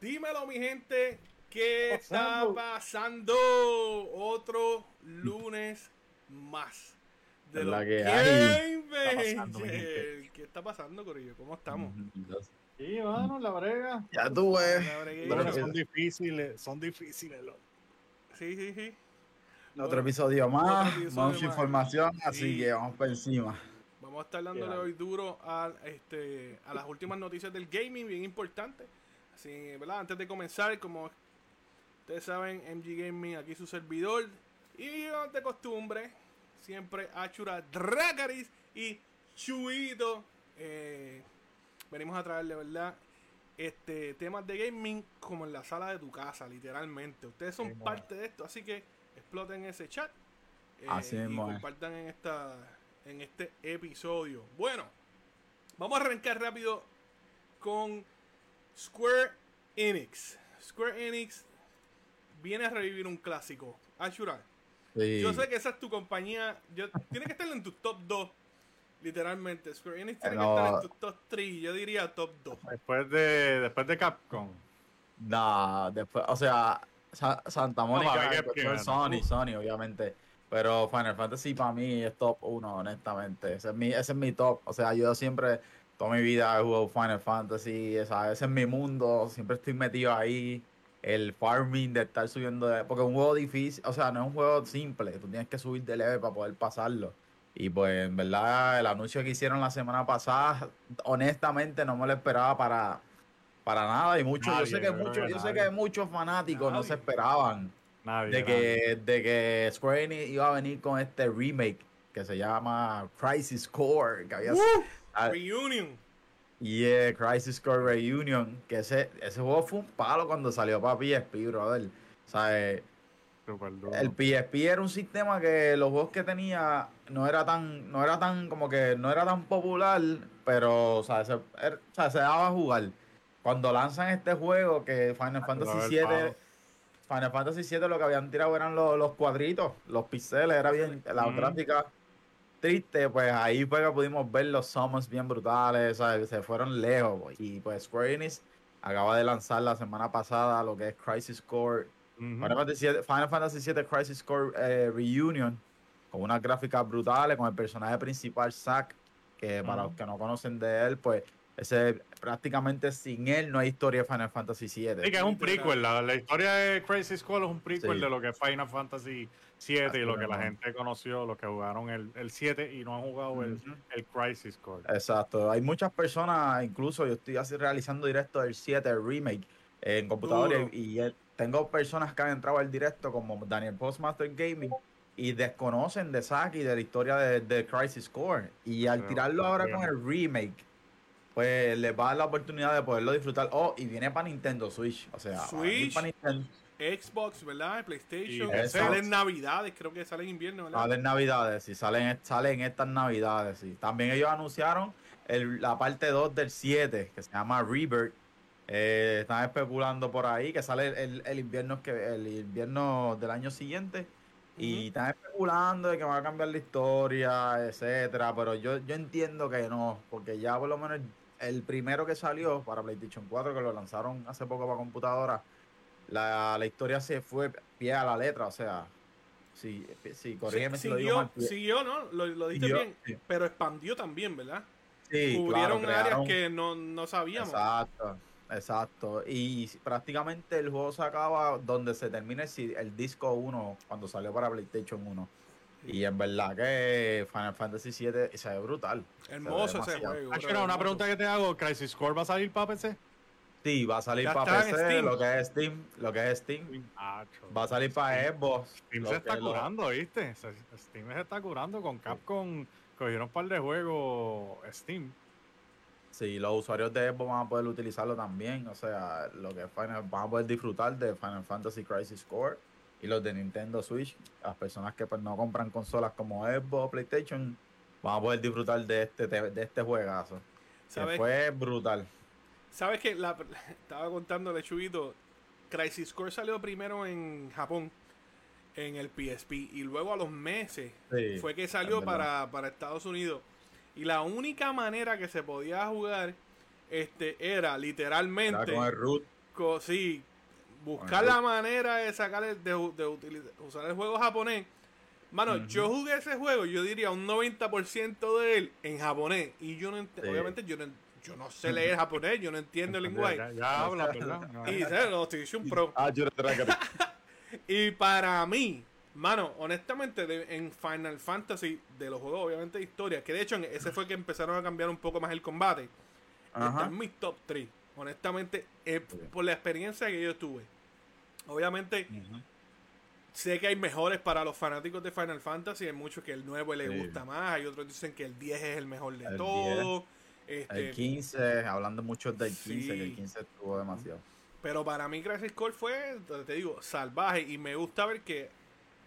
Dímelo, mi gente, ¿qué está pasando? Otro lunes más de La los que Game Bangers. ¿Qué está pasando, Corillo? ¿Cómo estamos? Sí, mano, la brega. Ya tú. Pero que- son difíciles, son difíciles. loco. Sí, sí, sí. Otro episodio más, Otro episodio mucha más. información, así Sí. que vamos por encima. Vamos a estar dándole Qué hoy duro a, este, a las últimas noticias del gaming, bien importante. Así, ¿verdad? Antes de comenzar, como ustedes saben, MG Gaming, aquí su servidor. Y de costumbre, siempre Achura Dragaris y Chuito. eh, venimos a traerle, ¿verdad? Este, temas de gaming como en la sala de tu casa, literalmente. Ustedes son Sí, bueno. parte de esto, así que exploten ese chat. eh, Así y compartan en esta en este episodio. Bueno, vamos a arrancar rápido con Square Enix. Square Enix viene a revivir un clásico. Ashura, Sí. yo sé que esa es tu compañía. Yo, tiene que estar en tus top 2. Literalmente. Square Enix tiene No. que estar en tus top 3. Yo diría top 2. Después de, después de Capcom. Nah, después, o sea, Sa- Santa Mónica, primero. Sony, Sony, obviamente. Pero Final Fantasy para mí es top 1, honestamente. Ese es, mi, ese es mi top. O sea, yo siempre, toda mi vida he jugado Final Fantasy. sea, ese es mi mundo. Siempre estoy metido ahí. El farming de estar subiendo de... Porque es un juego difícil, o sea, no es un juego simple. Tú tienes que subir de leve para poder pasarlo. Y pues, en verdad, el anuncio que hicieron la semana pasada, honestamente, no me lo esperaba para, para nada. Y muchos, Nadie, yo sé que muchos, yo sé que muchos fanáticos no se esperaban Nadie. de nadie. que, de que Square Enix iba a venir con este remake que se llama Crisis Core, que había ah, Reunion. y eh, Crisis Core Reunion, que ese, ese juego fue un palo cuando salió para PSP, brother. O sea, eh, el PSP era un sistema que los juegos que tenía no era tan, no era tan, como que no era tan popular, pero o sea, se, er- o sea, se daba a jugar. Cuando lanzan este juego que Final Fantasy VII. Final Fantasy VII lo que habían tirado eran los, los cuadritos, los pixeles, era bien, la gráfica triste, pues ahí fue que pudimos ver los summons bien brutales, ¿sabes? se fueron lejos. pues. Y pues Square Enix acaba de lanzar la semana pasada lo que es Crisis Core. Final Fantasy, VII, Final Fantasy VII Crisis Core eh, Reunion, con unas gráficas brutales, con el personaje principal, Zack, que para los que no conocen de él, pues ese prácticamente sin él no hay historia de Final Fantasy VII. Sí, que es un prequel. La, la historia de Crazy Skull es un prequel Sí. de lo que es Final Fantasy 7 y lo que la gente conoció, los que jugaron el, el 7 y no han jugado el, el Crisis Core. Exacto, hay muchas personas, incluso yo estoy así realizando directo del 7 el remake en computadores Duro. y, tengo personas que han entrado al directo como Daniel Postmaster Gaming y desconocen de Zack y de la historia de, de Crisis Core y al Pero, tirarlo ahora bien. con el remake pues les va a dar la oportunidad de poderlo disfrutar. Oh, y viene para Nintendo Switch, o sea, va a venir Switch. para Nintendo. Xbox, ¿verdad? PlayStation. Y Sale en Xbox. Navidades, creo que sale en invierno, ¿verdad? Salen navidades, y salen, salen estas navidades, sí. También ellos anunciaron el- la parte 2 del 7, que se llama Rebirth. Eh, están especulando por ahí que sale el, el invierno que el invierno del año siguiente. Y están especulando de que va a cambiar la historia, etcétera. Pero yo, yo entiendo que no, porque ya por lo menos el primero que salió para PlayStation 4, que lo lanzaron hace poco para computadora, la, la historia se fue pie a la letra, o sea, sí, sí, corrígeme si lo digo siguió, mal. pie- siguió, ¿no? Lo, lo dijiste Siguió, bien. sí. Pero expandió también, ¿verdad? Sí, Cubrieron claro, áreas que no, no sabíamos. Exacto, exacto. Y prácticamente el juego se acaba donde se termina el, si- el disco 1 cuando salió para PlayStation 1. Y en verdad que Final Fantasy VII se ve brutal. Hermoso Se ve ese juego. Ah, una pregunta que te hago, ¿Crisis Core va a salir para PC? Va a salir para PC, lo que es Steam, lo que es Steam. Va a salir para Xbox. Steam se que está lo- curando, ¿viste? Steam se está curando con Capcom. Cogieron un par de juegos Steam. Sí, los usuarios de Xbox van a poder utilizarlo también. O sea, lo que es Final, van a poder disfrutar de Final Fantasy Crisis Core y los de Nintendo Switch. Las personas que pues, no compran consolas como Xbox o PlayStation van a poder disfrutar de este, te- de este juegazo. Que ¿Sabes? fue brutal. ¿Sabes que la, estaba contándole, Chubito? Crisis Core salió primero en Japón, en el PSP, y luego a los meses Sí, fue que salió para, para Estados Unidos. Y la única manera que se podía jugar este era Era literalmente con el root. co- sí, buscar la manera de sacar el- de, de utilizar, usar el juego japonés. Mano, yo jugué ese juego, yo diría un 90% de él en japonés. Y yo no Sí. obviamente yo no, yo no sé leer japonés, yo no entiendo el lenguaje. Ya, ya habla, ¿verdad? No, Y ¿sabes? no, estoy un pro. Ah, Y para mí, mano, honestamente, de- en Final Fantasy, de los juegos obviamente de historia, que de hecho ese fue que empezaron a cambiar un poco más el combate, está Ajá. en mis top 3. Honestamente, eh, por la experiencia que yo tuve. Obviamente, sé que hay mejores para los fanáticos de Final Fantasy. Hay muchos que el 9 les Sí. gusta más. Hay otros que dicen que el 10 es el mejor de El todo. Este, El 15, hablando mucho del 15, que el 15 estuvo demasiado. Pero para mí Crisis Core fue, te digo, salvaje. Y me gusta ver que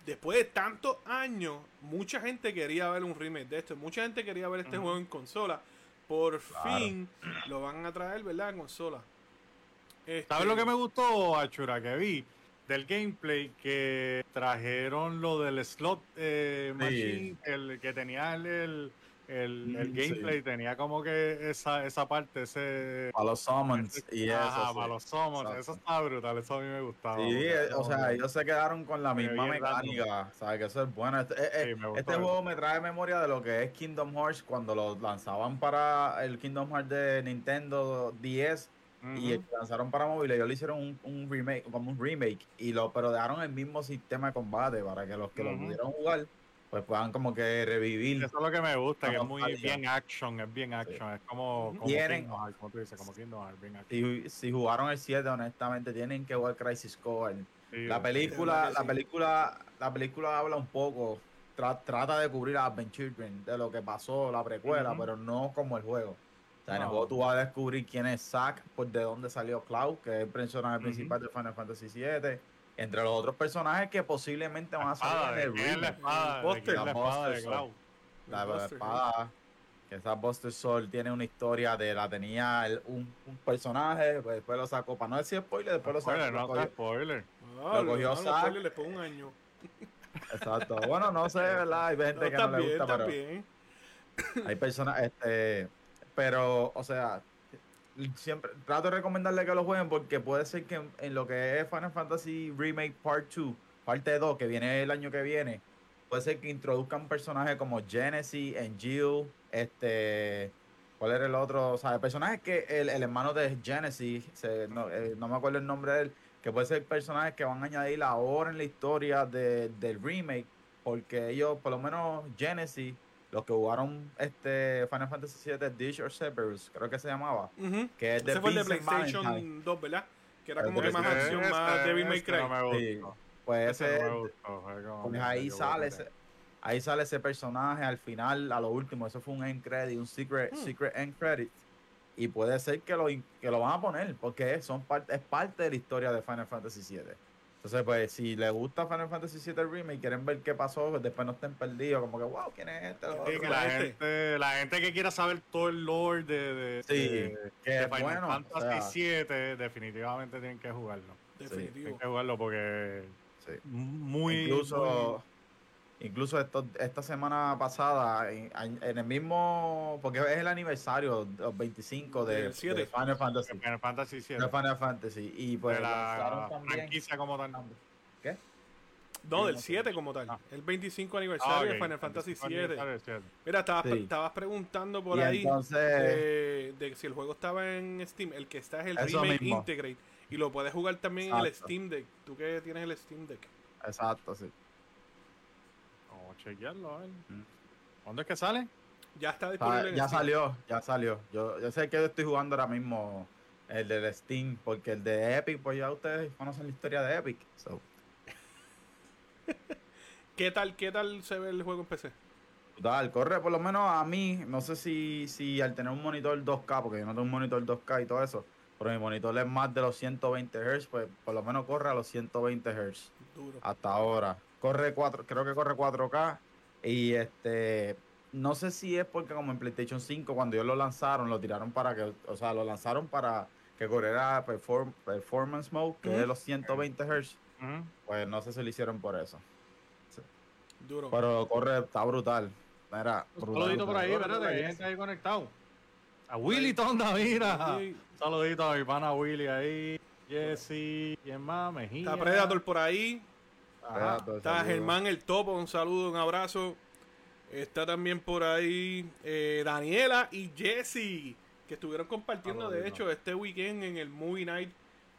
después de tantos años, mucha gente quería ver un remake de esto. Mucha gente quería ver este juego en consola. Por Claro. fin lo van a traer, ¿verdad? En consola. Este, ¿Sabes lo que me gustó, Achura, que vi? Del gameplay que trajeron lo del slot eh, machine, el que tenía el, el, el- el Mm, gameplay, tenía como que esa, esa parte, ese... Para los summons y Ajá, eso. sí. para los summons, Exacto. eso está brutal, eso a mí me gustaba. Sí, eh, o sea, ellos se quedaron con la misma mecánica, ¿sabes? Que eso es bueno. Este, eh, Sí, eh, este juego me trae memoria de lo que es Kingdom Hearts cuando lo lanzaban para el Kingdom Hearts de Nintendo 10 y el que lanzaron para móviles. Ellos le hicieron un, un remake, como un remake, y lo, pero dejaron el mismo sistema de combate para que los que lo pudieron jugar, pues puedan como que revivir. Eso es lo que me gusta, que es muy bien action, es bien action, es como, como Tienen- Kingdom Hearts, como tú dices, como Kingdom Hearts, bien action. Si, si jugaron el 7, honestamente, tienen que jugar Crisis Core. Sí, La película, la sí. película, la película habla un poco, tra- trata de cubrir a Advent Children de lo que pasó, la precuela, pero no como el juego. O sea, en el juego tú vas a descubrir quién es Zack, por de dónde salió Cloud, que es el personaje principal de Final Fantasy VII, entre los otros personajes que posiblemente van a salir en el la remake. espada, Buster. la La espada de Buster Cloud. La, la Buster, espada, que esa Buster Sword tiene una historia de la tenía el- un, un personaje, pues después lo sacó, para no decir spoiler, después lo sacó. Spoiler, lo no cogió- sea spoiler. Ah, lo cogió no, Zack. le un año. Exacto. Bueno, no sé, ¿verdad? Hay gente No, que no le gusta, pero bien. hay personas, este, pero, o sea, siempre trato de recomendarle que lo jueguen porque puede ser que en, lo que es Final Fantasy Remake Part 2, parte 2, que viene el año que viene, puede ser que introduzcan personajes como Genesis, Jill, este, ¿cuál era el otro? O sea, personajes que el, el hermano de Genesis, se- no, eh, no me acuerdo el nombre de él, que puede ser personajes que van a añadir ahora en la historia de- del remake, porque ellos, por lo menos Genesis, los que jugaron este Final Fantasy VII Dish or Cerberus, creo que se llamaba, que es de Ese fue el de PlayStation Valentine. 2, ¿verdad? Que era El como que más acción, más Devil May Cry. No Sí. Pues Ese no gustó, pues ahí sale ese, ahí sale ese personaje al final, a lo último, eso fue un end credit, un secret, Hmm. secret end credit. Y puede ser que lo, que lo van a poner, porque son parte, es parte de la historia de Final Fantasy VII. Entonces, pues, si les gusta Final Fantasy VII Remake y quieren ver qué pasó, pues después no estén perdidos, como que, wow, ¿quién es este? Sí, otro". Que la, este. gente, la gente que quiera saber todo el lore de, de, Sí, de- que de es Final bueno, o Fantasy sea. VII, definitivamente tienen que jugarlo. Definitivo. Tienen que jugarlo porque Sí. muy... incluso incluso esto, esta semana pasada en, en el mismo porque es el aniversario los 25 de, siete. de Final Fantasy muy- Final Fantasy VII. de Final Fantasy y pues de la franquicia como tal. ¿qué? No, del no sé. 7 como tal. Ah. El 25 aniversario Ah, ok, de Final Fantasy 25 VII. aniversario, siete. Mira, estabas, Sí. estabas preguntando por y ahí entonces de, de si el juego estaba en Steam. El que está es el Remake mismo. Integrate. Y lo puedes jugar también en el. Steam Deck. Tú que tienes el Steam Deck. exacto sí chequearlo, a ver. Mm. ¿Dónde es que sale? Ya está Ah, disponible en ya Steam. salió ya salió yo, yo sé que yo estoy jugando ahora mismo el del Steam porque el de Epic pues ya ustedes conocen la historia de Epic so, ¿Qué tal, ¿Qué tal se ve el juego en PC? Total, corre por lo menos a mí, no sé si, si al tener un monitor 2K, porque yo no tengo un monitor 2K y todo eso, pero mi monitor es más de los 120 Hz, pues por lo menos corre a los 120 Hz Duro. hasta ahora. Corre 4, creo que corre 4K y este no sé si es porque como en PlayStation 5 cuando ellos lo lanzaron, lo tiraron para que, o sea, lo lanzaron para que corriera perform- performance mode, que Ujú. es los 120 Hz, Ujú. pues no sé si lo hicieron por eso. Duro. Pero corre, está brutal. Mira, brutal, saludito por ahí. ¿verdad? Que hay gente ahí conectado. A Willy Tonda, mira. Sí. Saludito a mi pana Willy ahí. Jesse, ¿quién más? Mejía. Está Predator por ahí. Ajá. Predator, Está. Germán el Topo, un saludo, un abrazo. Está también por ahí eh, Daniela y Jesse, que estuvieron compartiendo, de Saludito. hecho, este weekend en el Movie Night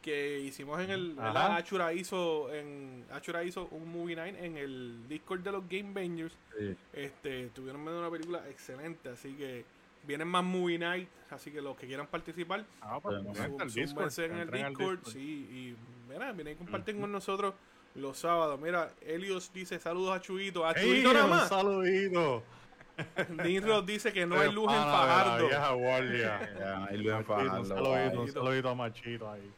que hicimos en el... Achura hizo, en, Achura hizo un Movie Night en el Discord de los Game Bangers. Sí. Este, estuvieron viendo una película excelente, así que vienen más Movie Night, así que los que quieran participar, Ah, pues, Discord, súmense en el Discord. sí, y mira, vienen y comparten con nosotros los sábados. Mira, Helios dice saludos a Chuito, a ¡Ey, Chuito nada más. saludito! Ninros dice que no hay luz en Fajardo. Ya, lo Machito, un Fajardo, saludito, un guay. saludito a Machito ahí.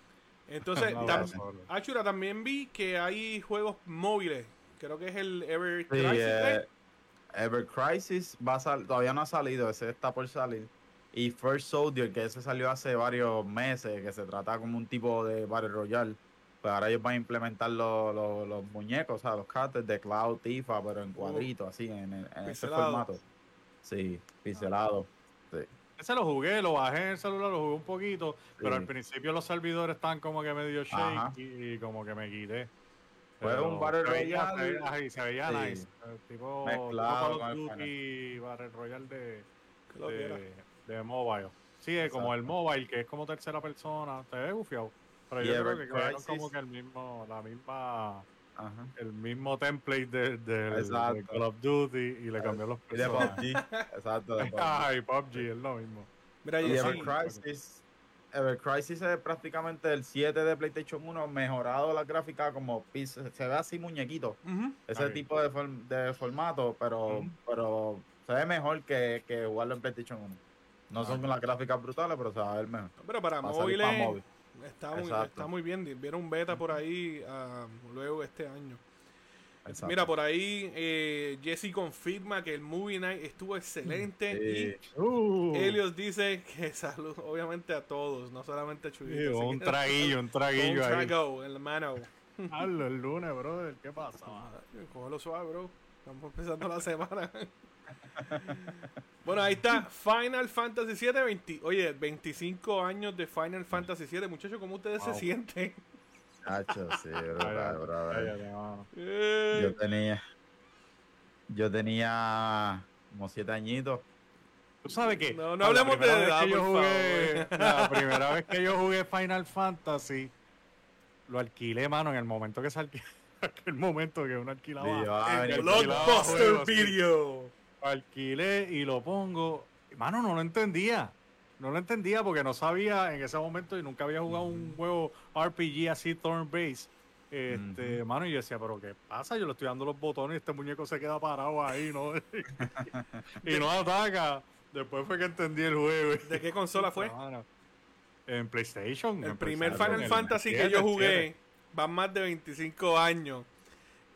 Entonces, tam-. Achura, también vi que hay juegos móviles. Creo que es el Ever Sí, Crisis, eh, ¿eh? Ever Crisis va a todavía no ha salido, ese está por salir. Y First Soldier, que ese salió hace varios meses, que se trata como un tipo de Battle Royale. Pues ahora ellos van a implementar los, los, los muñecos, o sea, los cartes de Cloud, Tifa, pero en cuadritos, así, en, en- en ese formato. Sí, pincelado. Sí. Ese lo jugué, lo bajé en el celular, lo jugué un poquito, pero al principio los servidores estaban como que medio shake y, y como que me quité. Fue Pero un Battle se veía- Royale. Se se veía Sí. nice. Tipo, Mezclado tipo con Call of Duty Battle Royale de, de, de mobile. Sí, es como el mobile, que es como tercera persona. Se ve gufiado. Pero Y yo creo que Crisis. como que el mismo, la misma, Ajá. el mismo template de, de- de Exacto. Call of Duty y le cambió los Y de personajes. PUBG. Exacto, de PUBG. Ay, PUBG es lo mismo. Mira, Y yo Ever sí. Crisis, Ever Crisis es prácticamente el 7 de PlayStation 1 mejorado la gráfica como se ve así muñequito. Ujú. Ese Ok. tipo de, form- de formato, pero, pero se ve mejor que, que jugarlo en PlayStation 1. No son Ah. con las gráficas brutales, pero se va a ver mejor. Pero para móviles para móvil. Está, muy, está muy bien. Vieron un beta por ahí ah, luego este año. Exacto. Mira, por ahí eh, Jesse confirma que el Movie Night estuvo excelente Sí. Uh, y Helios dice que salud, obviamente a todos, no solamente a sí, Chuyito. así un traguillo, un Un traguillo ahí. trago, hermano. Hazlo el lunes, brother. ¿Qué pasa? Cógelo suave, bro. Estamos empezando la semana. Bueno, ahí está Final Fantasy 7. 20, oye, 25 años de Final Fantasy 7. Muchachos, ¿cómo ustedes Wow. se sienten? Hacho, sí, brother. cállate, mano. Eh, Yo tenía. Yo tenía como 7 añitos. Tú sabes que. No, no hablemos de edad, yo por jugué- La primera vez que yo jugué Final Fantasy, lo alquilé, mano, en el momento que salí. Aquel momento que uno alquilaba. Ah, que venía- alquilaba Blockbuster sí. Video. Alquilé y lo pongo. Mano, no lo entendía. No lo entendía porque no sabía en ese momento y nunca había jugado un juego RPG así, turn-based. Este, Ujú. mano, y yo decía, pero ¿qué pasa? Yo le estoy dando los botones y este muñeco se queda parado ahí, ¿no? y no ataca. Después fue que entendí el juego. ¿De qué consola fue? En PlayStation. El en primer PlayStation, Final Fantasy que 7, yo jugué, 7. van más de 25 años.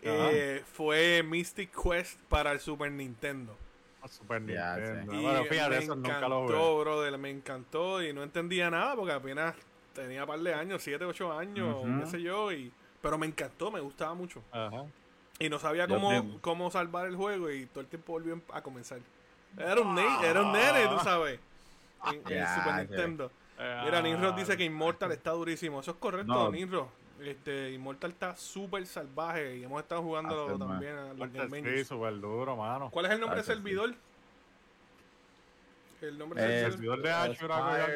Eh, fue Mystic Quest para el Super Nintendo. Ah, Super sí. Y Bueno, fíjate, me eso nunca lo encantó, brother, me encantó y no entendía nada porque apenas tenía un par de años, 7, 8 años, qué sé yo, y, pero me encantó, me gustaba mucho. Ajá. Y no sabía cómo, cómo salvar el juego y todo el tiempo volvió a comenzar. Era un, ne- era un nene, tú sabes, en, en Ya, Super ya. Nintendo. Ah, Mira, Ninro dice que Immortal está durísimo. Eso es correcto, No. Ninro. Este, Immortal está súper salvaje y hemos estado jugando también a los Game sí, Menus. súper duro, mano. ¿Cuál es el nombre del servidor? El nombre Eh, del el servidor. de Ashura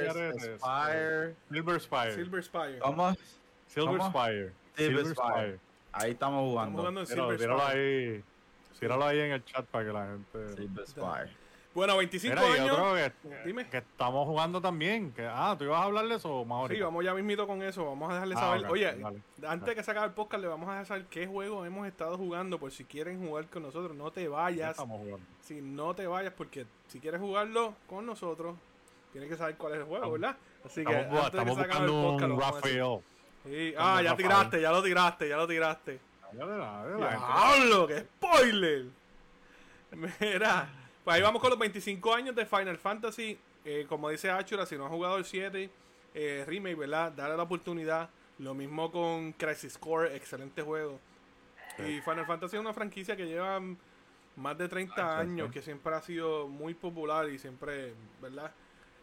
Spire. Silver Spire. Silver Spire. ¿Cómo? Silver ¿Cómo? Spire. Silver Spire. Ahí estamos Estamos jugando. jugando en Tíralo, Silver tíralo Spire. ahí. Tíralo ahí en el chat para que la gente. Silver Spire. Bueno, 25 Mira, años. otro que, Dime. que estamos jugando también. Que, ah, ¿tú ibas a hablarle eso más? Sí, vamos ya mismito con eso. Vamos a dejarle Ah, saber. Oye, dale. antes de que se acabe el podcast, le vamos a dejar saber qué juego hemos estado jugando. Por si quieren jugar con nosotros, no te Ya vayas. estamos jugando. Si no te vayas, porque si quieres jugarlo con nosotros, tienes que saber cuál es el juego, ¿verdad? Así que Estamos, antes de que se acabe el podcast, lo a. Rafael. Sí. Ah, ya Rafael. tiraste, ya lo tiraste, ya lo tiraste. ¡Diablo! ¡Qué spoiler! Mira, pues ahí vamos con los 25 años de Final Fantasy. Eh, como dice Achura, si no has jugado el 7, eh, remake, ¿verdad? Dale la oportunidad. Lo mismo con Crisis Core, excelente juego. Y Final Fantasy es una franquicia que lleva más de 30 Ah, años, sí. que siempre ha sido muy popular y siempre, ¿verdad?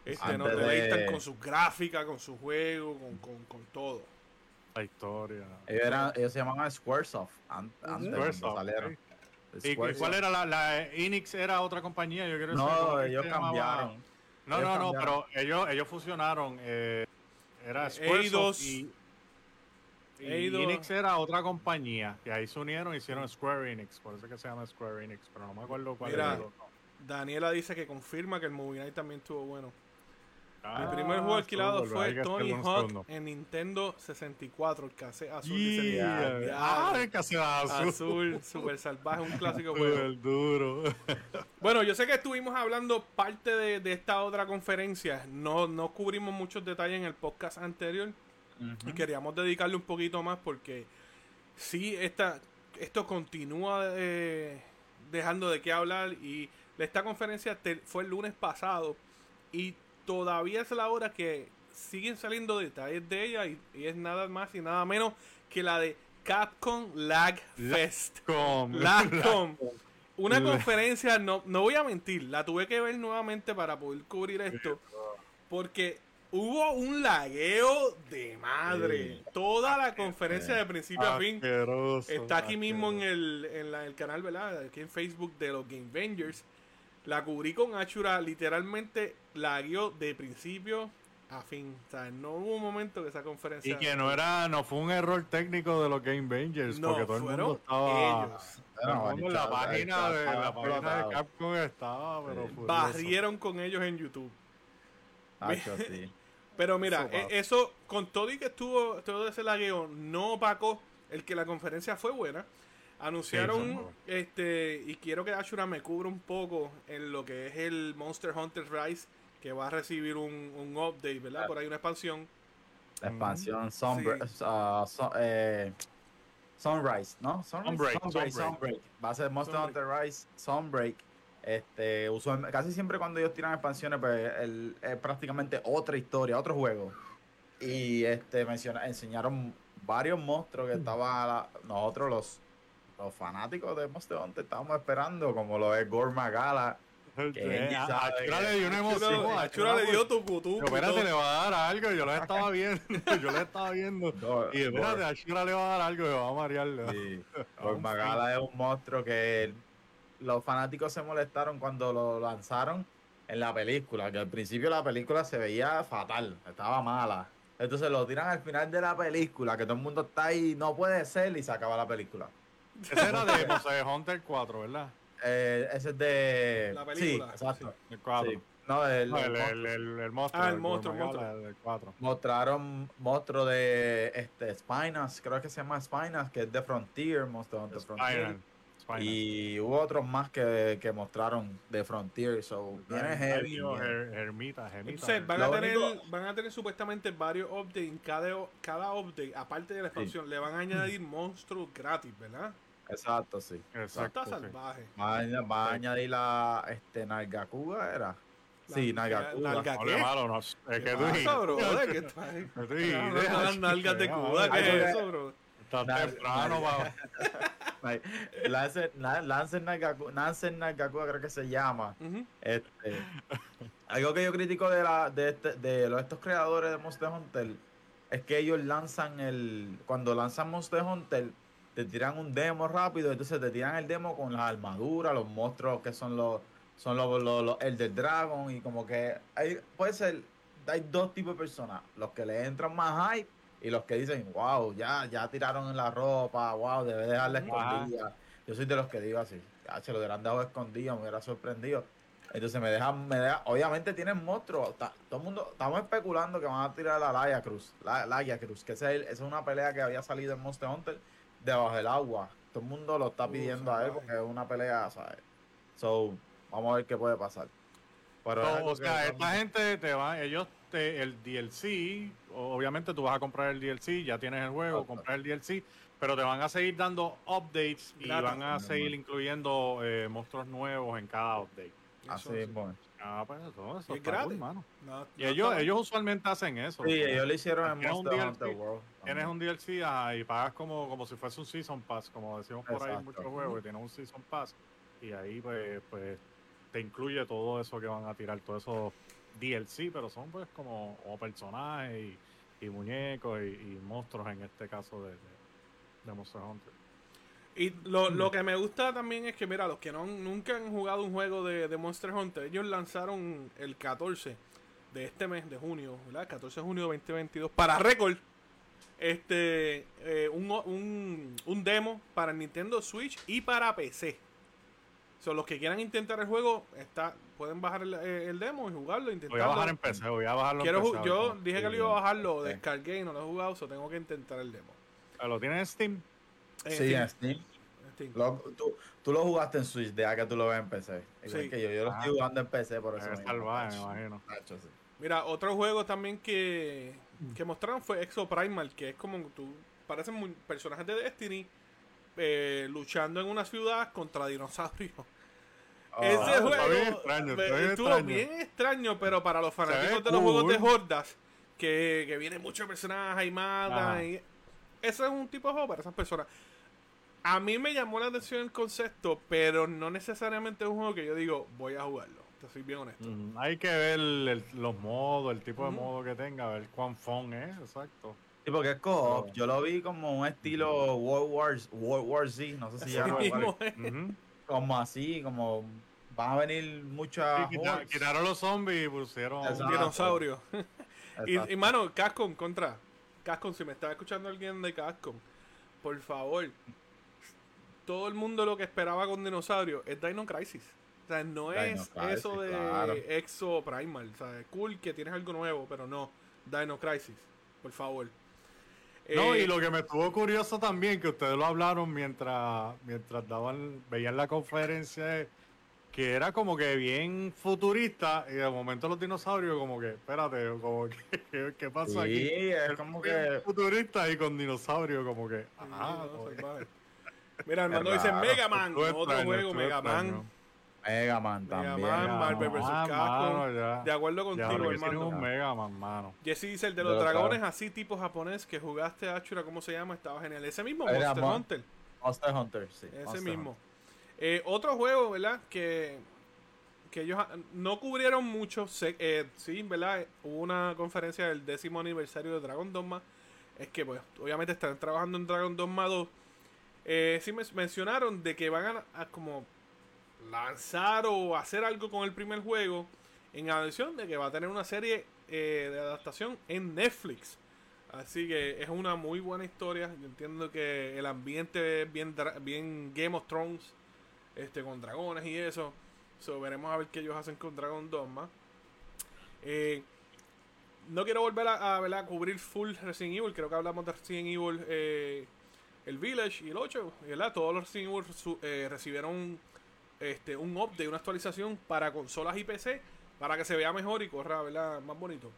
Este, nos Antes de- deleitan con sus gráficas, con su juego, con, con, con todo. La historia. Ellos, eran, ellos se llamaban Squaresoft an- antes, Squaresoft, cuando salieron. ok. ¿Y, y cuál era la, la Enix? ¿Era otra compañía? Yo quiero decir, No, ¿cómo es que ellos cambiaron. No, Ellos no, no, pero ellos, ellos fusionaron. eh, era Eh, Squaresoft Eidos. y, y. Enix era otra compañía. Que ahí se unieron y hicieron Square Enix. Por eso es que se llama Square Enix. Pero no me acuerdo cuál Mira, era. Daniela dice que confirma que el Movie Night también estuvo bueno. Ah, Mi primer juego alquilado fue Tony Hawk en Nintendo 64, el cassette azul. dice Yeah. Daniela. Ah, el cassette azul. azul, super salvaje, un clásico Súper juego. duro. Bueno, yo sé que estuvimos hablando parte de, de esta otra conferencia. No, no cubrimos muchos detalles en el podcast anterior. Y queríamos dedicarle un poquito más porque sí, esta, esto continúa eh, dejando de qué hablar. Y esta conferencia te- fue el lunes pasado. Y todavía es la hora que siguen saliendo detalles de ella. Y, y es nada más y nada menos que la de Capcom Lag La- Fest. Lagcom. Una conferencia, no, no voy a mentir, la tuve que ver nuevamente para poder cubrir esto. Porque hubo un lagueo de madre. Sí. Toda la conferencia de principio a fin Asqueroso, está aquí mismo en el, en la- el canal, ¿verdad? Aquí en Facebook de los Game Vengers. La cubrí con Ashura, literalmente lagueó de principio a fin. O sea, no hubo un momento que esa conferencia. Y que no era, no fue un error técnico de los Game Bangers, No, porque todo el mundo estaba. ellos. la página de la página de. Capcom estaba, pero Sí. Barrieron con ellos en YouTube. Sí. Pero mira, Eso, e- eso, con todo y que estuvo todo ese lagueo, no opacó el que la conferencia fue buena. Anunciaron, Sí, este, y quiero que Ashura me cubra un poco en lo que es el Monster Hunter Rise, que va a recibir un, un update, ¿verdad? Por ahí una expansión. La expansión Sun- eh, Sunrise, ¿no? Sunbreak, Sunbreak, Sunbreak. Sunbreak. Va a ser Monster Sunbreak. Hunter Rise, Sunbreak. Este, usualmente, casi siempre cuando ellos tiran expansiones, pues el- es prácticamente otra historia, otro juego. Y este menciona, enseñaron varios monstruos que estaban la- nosotros los, los fanáticos de Monster Hunter estábamos esperando, como lo es. Que Eh, él a- Chura le dio una emoción. A le dio tu Espérate, le va a dar algo. Yo lo estaba viendo. Yo le estaba viendo. Y espérate, a Chura le va a dar algo. Me va a marear. Sí. Magala es un monstruo que los fanáticos se molestaron cuando lo lanzaron en la película, que al principio la película se veía fatal, estaba mala. Entonces lo tiran al final de la película, que todo el mundo está ahí, no puede ser, y se acaba la película. Ese era de Monster Hunter 4, ¿verdad? Eh, ese es de... La película, Sí, exacto. El 4. Sí. No, el, No, el, el- el, el, el monstruo. Ah, el monstruo, Gormagala, del 4. mostraron monstruo de este Spinas, creo que se llama Spinas, que es de Frontier, Monster Hunter Frontier. Spider. Y hubo otros más que, que mostraron de Frontier, so viene heavy. Her- Hermita, Hermita. Entonces, van a, tener, único- van a tener supuestamente varios updates. En cada, cada update, aparte de la expansión, le van a añadir monstruos gratis, ¿verdad? Exacto, sí. Exacto. está sí. salvaje. Va a, va a añadir la este Nargacuga, ¿era? Sí. Nalga- No le malo, no. Es ¿Qué que tú pasa, bro? ¿De qué está ahí? No te Ah, deja, Las nalgas de. ¿qué es eso, bro? Está temprano, pa. Lancer, Na- Lancer Nargacuga, Lancer Nargacuga creo que se llama. Este, algo que yo critico de, la, de, este- de los, estos creadores de Monster Hunter es que ellos lanzan el. Cuando lanzan Monster Hunter, te tiran un demo rápido, entonces te tiran el demo con las armaduras, los monstruos que son los. Son los, los, los Elder Dragon y como que hay, puede ser, hay dos tipos de personas, los que le entran más hype y los que dicen, wow, ya, ya tiraron en la ropa, wow, debe dejarla Ajá. escondida. Yo soy de los que digo así, se lo hubieran dejado escondido, me hubiera sorprendido. Entonces me dejan, me deja, obviamente tienen monstruos, todo el mundo, estamos especulando que van a tirar a la Laia Cruz, la Laia Cruz, que esa es, el- esa es una pelea que había salido en Monster Hunter debajo del agua. Todo el mundo lo está Uh, pidiendo a él porque es una pelea, ¿sabes? So, vamos a ver qué puede pasar. Pero es No, o sea, esta gente te va, ellos te, el DLC, obviamente tú vas a comprar el DLC, ya tienes el juego, comprar el DLC, pero te van a seguir dando updates y Gratis. van a seguir incluyendo eh, monstruos nuevos en cada update. Así Eso- mismo. Ah, pues eso, eso Y es está gratis. cool, mano. No, Y no ellos, ellos usualmente hacen eso. Sí, ellos lo hicieron un Monster Hunter World. Tienes un DLC ajá, y pagas como, como si fuese un Season Pass, como decimos por ahí en muchos juegos, que tienes un Season Pass y ahí pues, pues te incluye todo eso que van a tirar, todos esos DLC, pero son pues como, como personajes y, y muñecos y, y monstruos en este caso de, de, de Monster Hunter. Y lo, lo que me gusta también es que, mira, los que no, nunca han jugado un juego de, de Monster Hunter, ellos lanzaron el 14 de este mes de junio, ¿verdad? El 14 de junio de 2022, para récord, este, eh, un, un, un demo para Nintendo Switch y para PC. So, los que quieran intentar el juego, está, pueden bajar el, eh, el demo y jugarlo, Voy a intentarlo. bajar en PC, voy a bajarlo Quiero en PC. yo dije que lo iba a bajar, lo sí. descargué y no lo he jugado, so tengo que intentar el demo. Ah, ¿Lo tienes en Steam? Eh, Sí, en Steam. en Steam. Lo- tú, tú lo jugaste en Switch, deja que tú lo veas en PC. Sí. que yo, yo lo Ah. estoy jugando en PC por eso. Salvaje, me imagino. Mira, otro juego también que, que mostraron fue Exo Primal, que es como tú, parecen muy- personajes de Destiny eh, luchando en una ciudad contra dinosaurios. Oh, Ese está juego bien extraño, me- está bien estuvo extraño. bien extraño, pero para los fanáticos de los juegos de hordas, que, que vienen muchos personajes y matan, y ese es un tipo de juego para esas personas. A mí me llamó la atención el concepto, pero no necesariamente es un juego que yo digo, voy a jugarlo. Te soy bien honesto. Mm, hay que ver el- los modos, el tipo de modo que tenga, a ver cuán fun es, exacto. Sí, porque es co-op. Yo lo vi como un estilo World War, World War Z, no sé si ya lo como así, como van a venir muchas Sí, quitaron los zombies y pusieron Exacto. Un dinosaurio. Y, y mano, Cascom contra. Cascom, si me está escuchando alguien de Cascom, por favor. Todo el mundo lo que esperaba con Dinosaurio es Dino Crisis. O sea, no es Crisis, eso de claro. Exo Primal. O sea, es cool que tienes algo nuevo, pero no. Dino Crisis, por favor. No, Eh, y lo que me estuvo curioso también, que ustedes lo hablaron mientras, mientras daban, veían la conferencia, es que era como que bien futurista, y de momento los dinosaurios como que, espérate, como que, ¿qué, qué pasa aquí? Sí, es como que futurista y con dinosaurios como que, sí, ah, no, salvaje. Mira, Armando dice. Mega Man, otro extraño, juego, Mega Man. Mega Man Mega también. Man, Mega Marvel vs. Man, Capcom. De acuerdo contigo, un Mega Man, mano. Jesse dice el de los lo dragones así tipo japonés que jugaste Ashura, ¿cómo se llama? Estaba genial. Ese mismo Era Monster Mon- Hunter. Monster Hunter, sí. Ese Monster mismo. Eh, otro juego, ¿verdad? Que, que ellos ah, no cubrieron mucho. sé- eh, sí, ¿verdad? Hubo una conferencia del décimo aniversario de Dragon Dogma. Es que, pues, obviamente están trabajando en Dragon Dogma 2. Eh, sí me mencionaron de que van a, a como lanzar o hacer algo con el primer juego. En adición de que va a tener una serie eh, de adaptación en Netflix. Así que es una muy buena historia. Yo entiendo que el ambiente es bien, bien Game of Thrones, este, con dragones y eso. So, veremos a ver qué ellos hacen con Dragon Dogma. Eh, no quiero volver a, a, ¿verdad? cubrir full Resident Evil. Creo que hablamos de Resident Evil, eh, el Village y el 8. ¿verdad? Todos los Resident Evil eh, recibieron este, un update, una actualización para consolas y PC para que se vea mejor y corra ¿verdad? más bonito.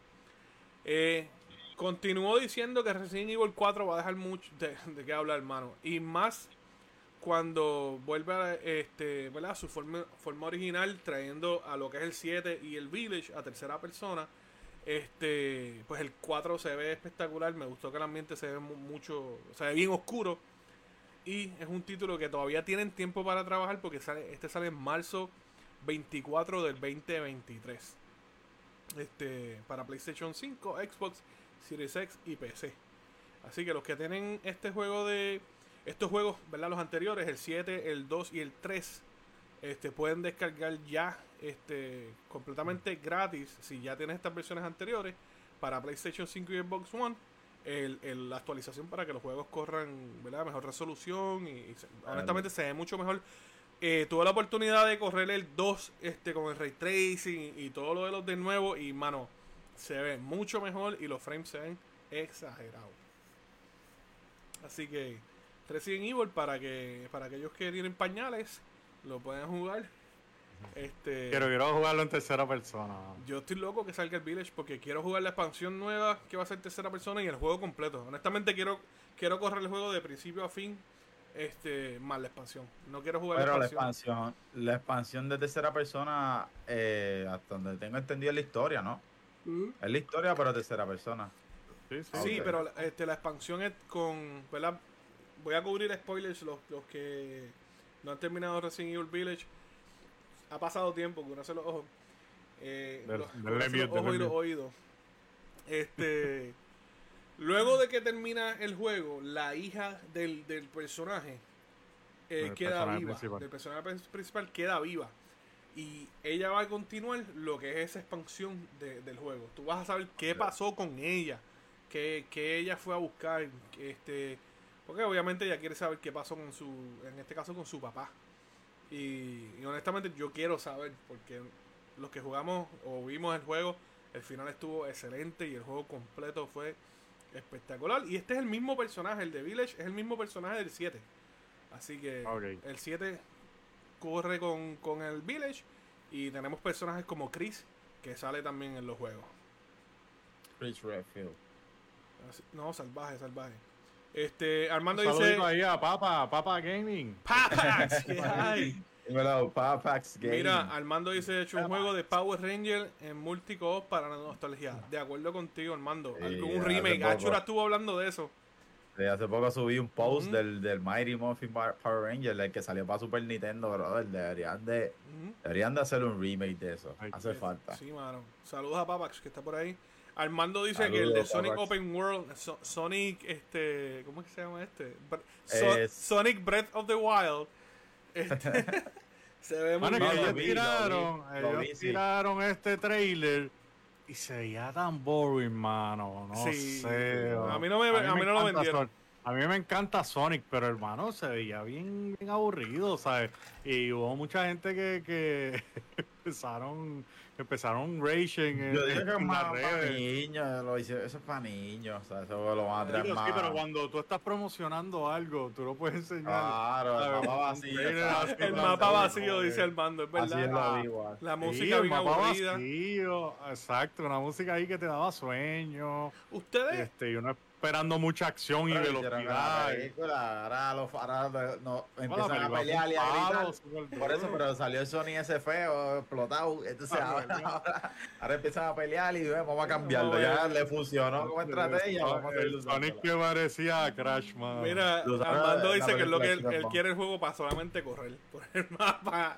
Eh, continuó diciendo que Resident Evil 4 va a dejar mucho de, de qué hablar, hermano. Y más cuando vuelve a este, ¿verdad? su forma, forma original, trayendo a lo que es el 7 y el Village a tercera persona. Este, pues el 4 se ve espectacular. Me gustó que el ambiente se ve mu- mucho, se ve bien oscuro. Y es un título que todavía tienen tiempo para trabajar porque sale, este sale en marzo 24 del 2023. Este, para PlayStation 5, Xbox, Series X y PC. Así que los que tienen este juego de estos juegos, ¿verdad? Los anteriores, el 7, el 2 y el 3, este pueden descargar ya este completamente gratis si ya tienes estas versiones anteriores para PlayStation 5 y Xbox One. El, el- la actualización para que los juegos corran ¿verdad? mejor resolución y, y se- honestamente se ve mucho mejor. Eh, tuve la oportunidad de correr el 2 este, con el ray tracing y todo lo de los de nuevo y mano se ve mucho mejor y los frames se ven exagerados. Así que Resident Evil para que para aquellos que tienen pañales lo pueden jugar este Quiero, quiero jugarlo en tercera persona. yo estoy loco que salga el Village porque quiero jugar la expansión nueva que va a ser tercera persona y el juego completo. Honestamente quiero quiero correr el juego de principio a fin este más la expansión. No quiero jugar Pero la la expansión. la expansión de tercera persona, eh, hasta donde tengo entendido es la historia, ¿no? Es la historia, pero tercera persona. Sí, sí. Sí, Ok. pero la- este, la expansión es con, ¿verdad? Voy a cubrir spoilers los, los que no han terminado Resident Evil Village. Ha pasado tiempo, cúrase los ojos. Eh, Del- los, del los ojos y los oídos. Este, Luego de que termina el juego, la hija del, del personaje eh, queda viva. principal. Del personaje prin- principal queda viva. Y ella va a continuar lo que es esa expansión de- del juego. Tú vas a saber qué pasó con ella, qué, qué ella fue a buscar, que este, porque obviamente ella quiere saber qué pasó con su, en este caso con su papá. Y, y honestamente yo quiero saber, porque los que jugamos o vimos el juego, el final estuvo excelente y el juego completo fue espectacular. Y este es el mismo personaje, el de Village es el mismo personaje del 7. Así que el 7 corre con, con el Village y tenemos personajes como Chris, que sale también en los juegos. Chris Redfield. Así- No, salvaje, salvaje. Este, Armando Un dice... ahí a Papa, Papa Gaming. ¡Papax! ¿qué hay? Dímelo, Papax Game. Mira, Armando dice hecho un juego de Power Ranger en multicoop para la nostalgia. De acuerdo contigo, Armando. Sí, hace remake. Achura estuvo hablando de eso. Sí, hace poco subí un post del, del Mighty Morphin Bar- Power Ranger, el que salió para Super Nintendo, brother. Deberían de, deberían de hacer un remake de eso. Hace Sí, falta. Sí, mano. Saludos a Papax que está por ahí. Armando dice que el de Sonic. Open World, So- Sonic, este, ¿cómo es que se llama este? Bre- So- Es- Sonic Breath of the Wild. este, se ve muy Bueno, No, que ellos vi, tiraron, vi, ellos vi, sí. tiraron este trailer y se veía tan boring, mano. No Sí. sé. A mí no me- a mí no lo encanta vendieron. Son- A mí me encanta Sonic, pero hermano, se veía bien, bien aburrido, ¿sabes? Y hubo mucha gente que, que empezaron, empezaron raging en, Yo dije que es en las redes. niños, lo hice- eso es para niños, o sea, eso lo van a traer Digo, más. sí, pero cuando tú estás promocionando algo, tú lo puedes enseñar. Claro, el mapa vacío. así, El no, mapa vacío, dice. Armando, es Así es verdad. vi igual. La Sí, música el bien mapa aburrida. vacío, exacto, una música ahí que te daba sueño, Ustedes, este, y uno esperando mucha acción y Pero velocidad. película, ahora, los, ahora no, empiezan a pelear y a gritar. palo, Por eso, pero salió el Sony ese feo, explotado. Entonces Ah, ahora, ahora, ahora empiezan a pelear y vamos a cambiarlo. Ya le funcionó como estrategia. Vamos el Sonic que parecía a Crash, man. mira, Armando dice que es lo que él, quiere el juego para solamente correr por el mapa.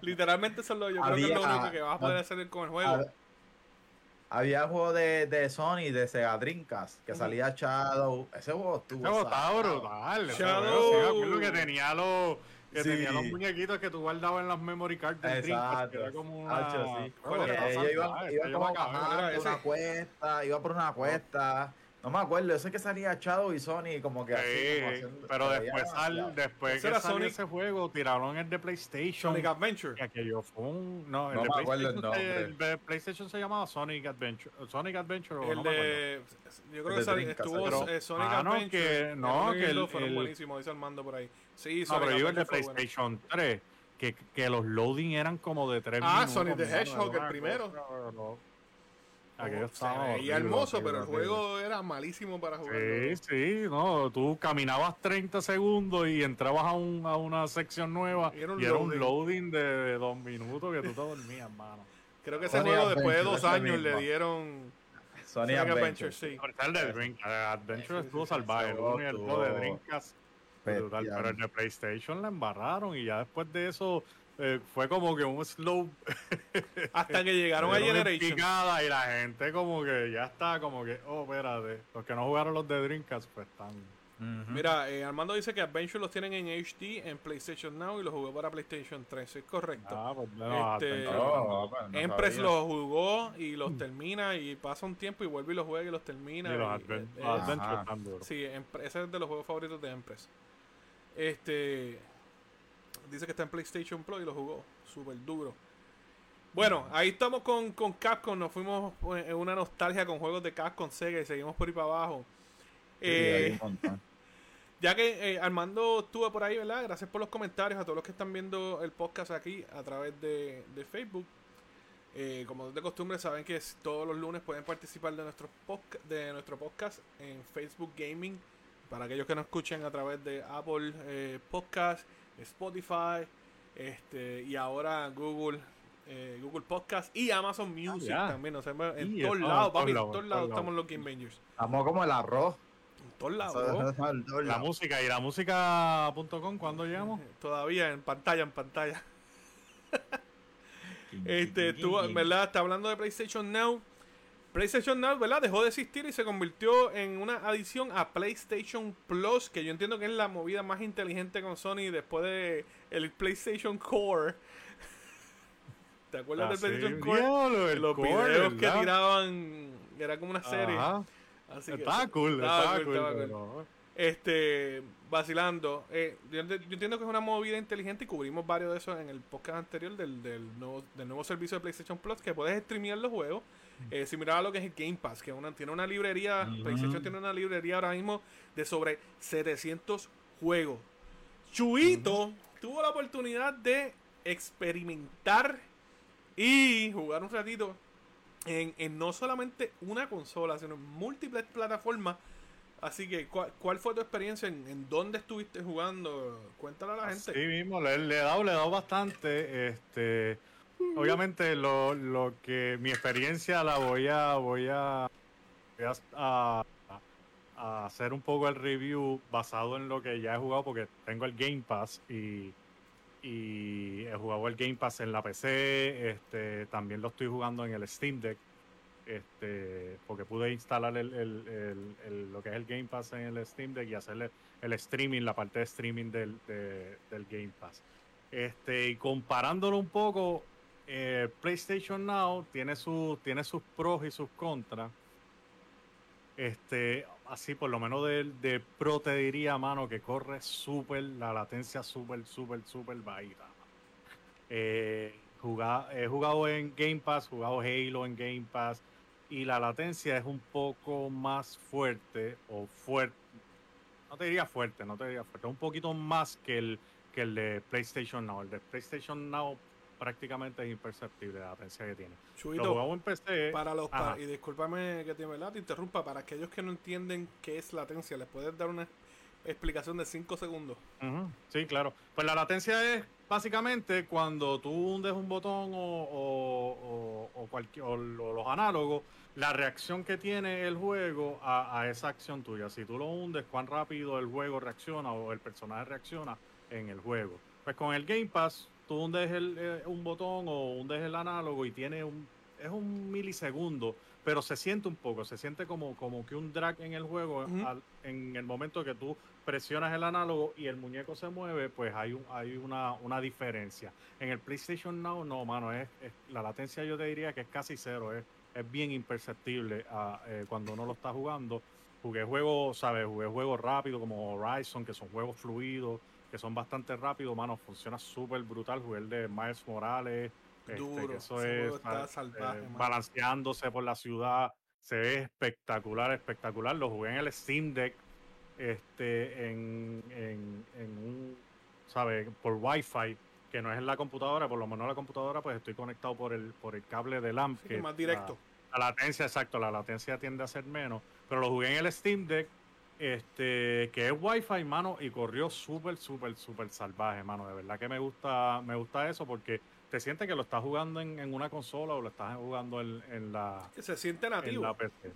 Literalmente eso es lo yo creo que es lo único que vas a poder hacer con el juego. Hab- Había juego de, de Sony, de Sega Dreamcast, que salía Shadow. Ese juego estuvo. Ese juego estaba brutal. Shadow. juego, sí, me acuerdo que tenía los que Sí. tenía los muñequitos que tú guardabas en las memory cards del Dreamcast, que era Exacto. como una... Bajando ese. una cuesta, iba por una cuesta. No me acuerdo, yo sé que salía Shadow y Sony como que así. como Sí, haciendo- pero después, sal, demasiado. después Ese que era salió Sonic. ese juego, tiraron el de PlayStation. Sonic Adventure. Y aquello fue un... No, el No de me acuerdo el PlayStation, se- nombre. el de PlayStation se llamaba Sonic Adventure. Sonic Adventure o El no me acuerdo. de. Yo creo El que de estuvo pero- eh, Sonic ah, no, Adventure. que- el no, que el fueron el- buenísimos, dice Armando por ahí. Sí, No, Sonic pero digo el de fue bueno. PlayStation 3, que, que los loading eran como de 3 Ah, minutos. Sonic the Hedgehog, el primero. Cosa, no. Oh, Aquello se estaba veía horrible, hermoso, horrible, pero el horrible. juego era malísimo para jugar. Sí, sí, no, tú caminabas 30 segundos y entrabas a, un, a una sección nueva Y era un y era un loading. de, de dos minutos que tú te dormías, mano. Creo que ese Sonic juego después de Adventure, dos años mismo. le dieron Sony Sonic Adventure. Adventure, sí. El de Drink, Adventure estuvo sí, salvaje, el uno y el juego 2 de Dreamcast. brutal, pero el de PlayStation la embarraron y ya después de eso eh, fue como que un slow hasta que llegaron a Generation. picada y la gente como que ya está como que, oh, espérate, los que no jugaron los de Dreamcast pues están... Ujú. Mira, eh, Armando dice que Adventure los tienen en HD en PlayStation Now y los jugó para PlayStation 3. Es correcto. Ah, pues no, Este. Oh, bueno, no Empress sabía. los jugó y los termina y pasa un tiempo y vuelve y los juega y los termina. Y los y, Adven- eh, los eh, Adventure Ajá. están duros. Sí, ese es de los juegos favoritos de Empress. Este dice que está en PlayStation Plus y lo jugó súper duro. Bueno, ahí estamos con, con Capcom. Nos fuimos pues, en una nostalgia con juegos de Capcom, Sega y seguimos por ahí para abajo. Sí, Eh, ya que eh, Armando estuvo por ahí, ¿verdad? Gracias por los comentarios a todos los que están viendo el podcast aquí a través de, de Facebook. Eh, como de costumbre, saben que todos los lunes pueden participar de nuestro, podca- de nuestro podcast en Facebook Gaming. Para aquellos que nos escuchen a través de Apple eh, Podcast, Spotify este, y ahora Google eh, Google Podcast y Amazon Music ya. también. O sea, en Sí, todos lados, en todos papi, en lados, todos lados estamos los Game Bangers. Estamos como el arroz. En todos lados, todos La música y la música.com, ¿cuándo llegamos? Todavía en pantalla, en pantalla. Este, tú. ¿verdad? Está hablando de PlayStation Now. PlayStation Now, ¿verdad? Dejó de existir y se convirtió en una adición a PlayStation Plus, que yo entiendo que es la movida más inteligente con Sony después de el PlayStation Core. ¿Te acuerdas Ah, del sí, PlayStation Core? diablo, Los core, videos que ¿verdad? tiraban, era como una serie. Ajá. Así que- Estaba cool, estaba cool, cool. estaba cool. pero- Este, vacilando. Eh, yo, yo entiendo que es una movida inteligente y cubrimos varios de esos en el podcast anterior del, del, nuevo, del nuevo servicio de PlayStation Plus que puedes streamear los juegos. Eh, similar a lo que es el Game Pass, que una, tiene una librería, Ujú. PlayStation tiene una librería ahora mismo de sobre 700 juegos. Chuito tuvo la oportunidad de experimentar y jugar un ratito en, en no solamente una consola, sino en múltiples plataformas. Así que, ¿cuál, cuál fue tu experiencia? ¿En, en dónde estuviste jugando? Cuéntale a la gente. Sí mismo, le, le he dado, le he dado bastante. Este, obviamente lo, lo que mi experiencia la voy a voy a, a, a- hacer un poco el review basado en lo que ya he jugado porque tengo el Game Pass y, y he jugado el Game Pass en la PC, este, también lo estoy jugando en el Steam Deck. Este, porque pude instalar el, el- el- lo que es el Game Pass en el Steam Deck y hacerle el streaming, la parte de streaming del, de- del Game Pass. Este, y comparándolo un poco, eh, PlayStation Now tiene, su, tiene sus pros y sus contras. Este, así por lo menos de, de pro te diría, mano, que corre súper, la latencia súper, súper, súper bajita. Eh, juga- he jugado en Game Pass, jugado Halo en Game Pass y la latencia es un poco más fuerte o fuerte. No te diría fuerte, no te diría fuerte, un poquito más que el, que el de PlayStation Now. El de PlayStation Now prácticamente es imperceptible la latencia que tiene. Lo Chuito, jugamos en PC. para los pa- y discúlpame que te, ¿verdad? te interrumpa, para aquellos que no entienden qué es latencia, ¿les puedes dar una explicación de 5 segundos? Sí, claro. Pues la latencia es básicamente cuando tú hundes un botón o, o, o- o cualquier, o lo- los análogos, la reacción que tiene el juego a, a esa acción tuya. Si tú lo hundes, cuán rápido el juego reacciona o el personaje reacciona en el juego. Pues con el Game Pass, tú hundes el, eh, un botón o hundes el análogo y tiene un, es un milisegundo, pero se siente un poco, se siente como, como que un drag en el juego al- en el momento que tú presionas el análogo y el muñeco se mueve, pues hay, un, hay una, una diferencia. En el PlayStation Now, no, mano, es, es- la latencia yo te diría que es casi cero, es, es bien imperceptible ah, eh, cuando uno lo está jugando. Jugué juegos, ¿sabes? Jugué juegos rápidos como Horizon, que son juegos fluidos, que son bastante rápidos, mano, funciona súper brutal. Jugué el de Miles Morales, este, Duro, que eso es juego está salvaje, eh, balanceándose por la ciudad, se ve espectacular, espectacular. Lo jugué en el Steam Deck, este, en, en, en un, ¿sabes? Por Wi-Fi, que no es en la computadora, por lo menos la computadora, pues estoy conectado por el, por el cable de LAMP. Así que que más directo. La, la latencia, exacto, la latencia tiende a ser menos, pero lo jugué en el Steam Deck, este, que es Wi-Fi, mano, y corrió súper, súper, súper salvaje, mano. De verdad que me gusta, me gusta eso porque te sientes que lo estás jugando en, en una consola o lo estás jugando en, en la, se siente en nativo. la PC.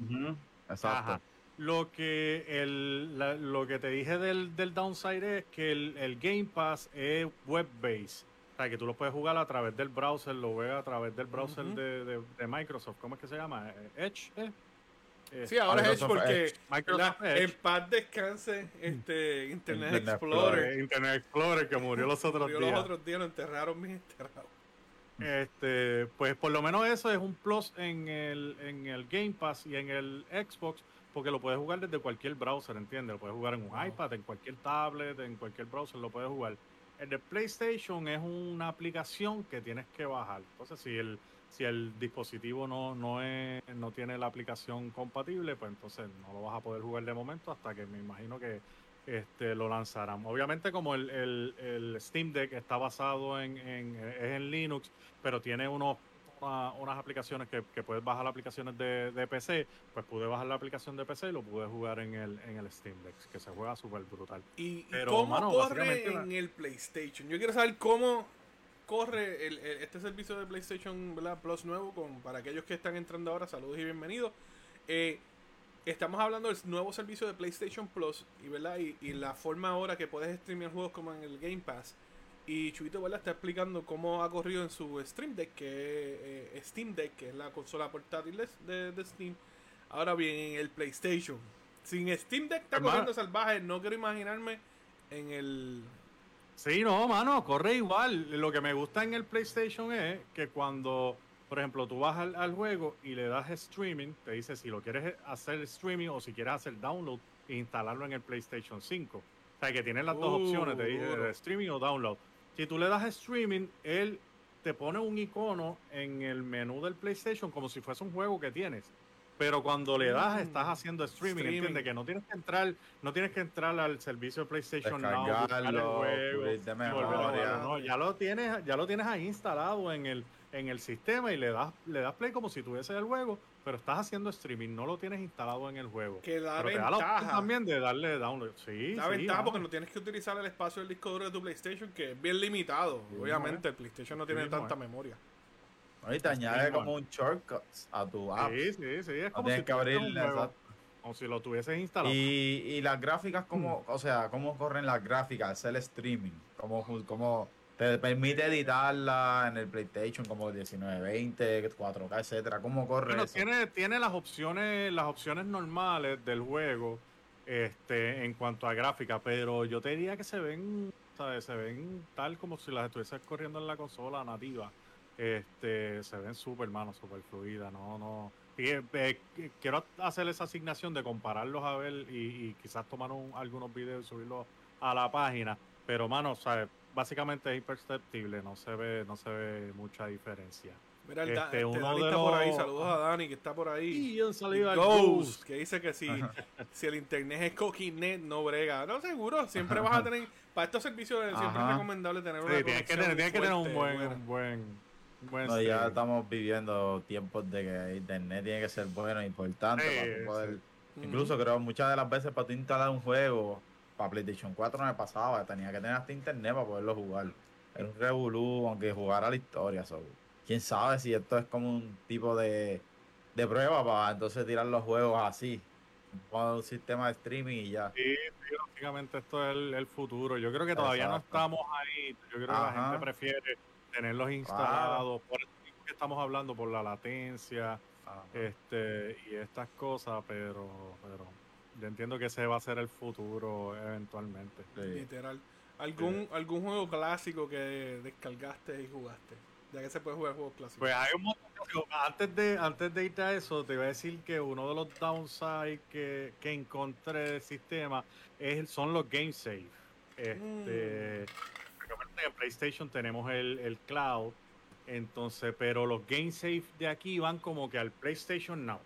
Exacto. Ajá. Lo que, el, la- lo que te dije del, del downside es que el, el Game Pass es web-based. O sea, que tú lo puedes jugar a través del browser, lo ves a través del browser de, de- de Microsoft. ¿Cómo es que se llama? Eh, Edge. ¿eh? Eh, Sí, ahora es Edge porque Edge. Microsoft la- Edge. en paz descanse este Internet Internet Explorer. Eh, Internet Explorer que murió los otros Murió días. los otros días, lo enterraron bien enterrado. Este, pues por lo menos eso es un plus en el, en el Game Pass y en el Xbox, porque lo puedes jugar desde cualquier browser, ¿entiendes? Lo puedes jugar en un Wow. iPad, en cualquier tablet, en cualquier browser lo puedes jugar. El de PlayStation es una aplicación que tienes que bajar. Entonces, si el, si el dispositivo no, no, es, no tiene la aplicación compatible, pues entonces no lo vas a poder jugar de momento hasta que me imagino que este, lo lanzarán. Obviamente como el, el- el Steam Deck está basado en, en- es en Linux, pero tiene unos, una- unas aplicaciones que, que puedes bajar aplicaciones de, de PC, pues pude bajar la aplicación de PC y lo pude jugar en el, en el Steam Deck, que se juega súper brutal. ¿Y, Pero, cómo mano, corre la- en el PlayStation? Yo quiero saber cómo corre el- el- este servicio de PlayStation ¿verdad? Plus nuevo. Con, para aquellos que están entrando ahora, saludos y bienvenidos. Eh, estamos hablando del nuevo servicio de PlayStation Plus y, ¿verdad? Y, y la forma ahora que puedes streamear juegos como en el Game Pass. Y Chuito ¿verdad? está explicando cómo ha corrido en su Stream Deck, que es eh, Steam Deck, que es la consola portátil de, de Steam. Ahora bien, en el PlayStation. Sin Steam Deck está corriendo salvaje, no quiero imaginarme en el... Sí, no, mano, corre igual. Lo que me gusta en el PlayStation es que cuando, por ejemplo, tú vas al, juego y le das streaming, te dice si lo quieres hacer streaming o si quieres hacer download e instalarlo en el PlayStation 5. O sea, que tienes las dos opciones, te dice streaming o download. Si tú le das streaming, él te pone un icono en el menú del PlayStation como si fuese un juego que tienes. Pero cuando le das, estás haciendo streaming, ¿entiendes? Que no tienes que entrar, no tienes que entrar al servicio de PlayStation Now, no, ya lo tienes, ya lo tienes ahí instalado en el, en el sistema y le das, le das play como si tuviese el juego, pero estás haciendo streaming, no lo tienes instalado en el juego. Que la pero ventaja. también de darle download. Sí, la ventaja porque no tienes que utilizar el espacio del disco duro de tu PlayStation, que es bien limitado. Obviamente, el PlayStation no tiene tanta memoria. Y te añade como un shortcut a tu app. Sí, sí, sí. Es como, si que como si lo tuvieses instalado. Y, y las gráficas, como, mm. o sea, cómo corren las gráficas, es el streaming. Cómo, cómo te permite editarla en el PlayStation como 1920, 4K, etcétera. ¿Cómo corre bueno, Tiene, tiene las opciones, las opciones normales del juego este, en cuanto a gráfica, pero yo te diría que se ven, ¿sabes? Se ven tal como si las estuvieses corriendo en la consola nativa. Este, se ven súper, hermano, súper fluidas, no, no. Eh, quiero hacer esa asignación de compararlos a ver y, quizás tomar algunos videos y subirlos a la página, pero, mano, ¿sabes? básicamente es imperceptible, no se ve, no se ve mucha diferencia. Mira, el este, uno Dani está por ahí, saludos a Dani que está por ahí. Y un saludo al Ghost, que dice que si, si el internet es coquinet, no brega. No, seguro, siempre vas a tener, para estos servicios siempre es recomendable tener una sí, tienes que tener, tienes que tener un buen, un buen no, ya estamos viviendo tiempos de que internet tiene que ser bueno e importante para poder. Incluso creo muchas de las veces para tú instalar un juego, para PlayStation 4 no me pasaba, tenía que tener hasta internet para poderlo jugar. Era un revolú, aunque jugara la historia. So. Quién sabe si esto es como un tipo de, de prueba para entonces tirar los juegos así. Un sistema de streaming y ya. Sí, sí básicamente esto es el, futuro. Yo creo que todavía no estamos ahí. Yo creo que la gente prefiere tenerlos instalados, por eso que estamos hablando, por la latencia este y estas cosas, pero, pero yo entiendo que ese va a ser el futuro eventualmente. Literal. ¿Algún, ¿Algún juego clásico que descargaste y jugaste? Ya que se puede jugar juegos clásicos. Pues hay un montón antes de, antes de irte a eso, te iba a decir que uno de los downsides que, que encontré del sistema es, son los game save. Este, mm en PlayStation tenemos el, cloud, entonces, pero los game save de aquí van como que al PlayStation Now.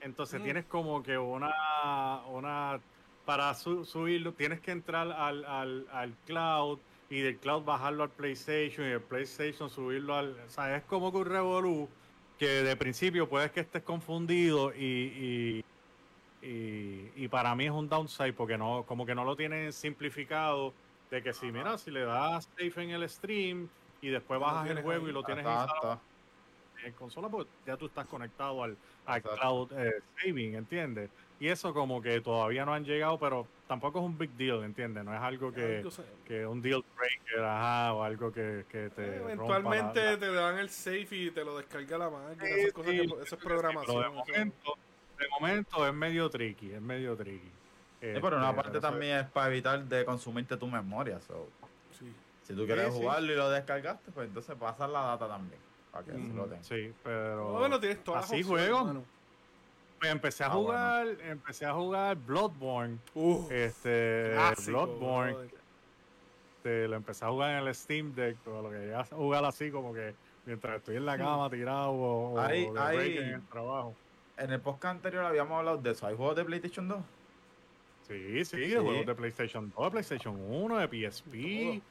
Entonces mm. tienes como que una, una para subirlo, tienes que entrar al, al, cloud y del cloud bajarlo al PlayStation y del PlayStation subirlo al. O sea, es como que un revolú que de principio puedes que estés confundido y, y, y, para mí es un downside porque no, como que no lo tienen simplificado de que si, mira, si le das safe en el stream y después bajas el juego y lo tienes instalado en consola, pues ya tú estás conectado al, cloud eh, saving, ¿entiendes? Y eso como que todavía no han llegado, pero tampoco es un big deal, ¿entiendes? No es algo que, que un deal breaker, ajá, o algo que, que te eh, Eventualmente te dan el safe y te lo descarga la máquina, esas cosas que, eso es programación. de momento, de momento es medio tricky, es medio tricky pero una parte también es para evitar de consumirte tu memoria. Si tú quieres jugarlo y lo descargaste, pues entonces pasar la data también. Para que lo tengas. Sí, pero. Bueno, tienes todas Así juego. Pues empecé a ah, jugar, empecé a jugar Bloodborne. este Bloodborne. Este, lo empecé a jugar en el Steam Deck, o lo que a jugar así como que mientras estoy en la cama tirado o, en el trabajo. En el podcast anterior habíamos hablado de eso. ¿Hay juegos de PlayStation 2? Sí, sí, de juegos de PlayStation 2, de PlayStation 1, de PSP.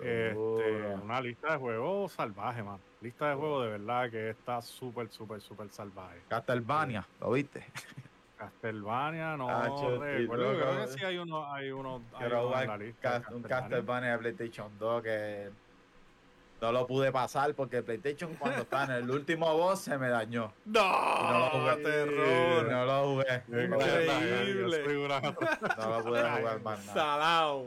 Este, una lista de juegos salvaje, man. Lista de juegos de verdad que está súper, súper, súper salvaje. Castlevania, ¿lo viste? Castlevania, no ah, recuerdo, creo que sí hay uno, hay uno, hay uno en la lista. un Castlevania de PlayStation 2 que no lo pude pasar porque el PlayStation cuando estaba en el último boss se me dañó. No, no lo jugué. terror. No lo jugué. No lo Increíble. jugué. No lo pude jugar más nada. Salao.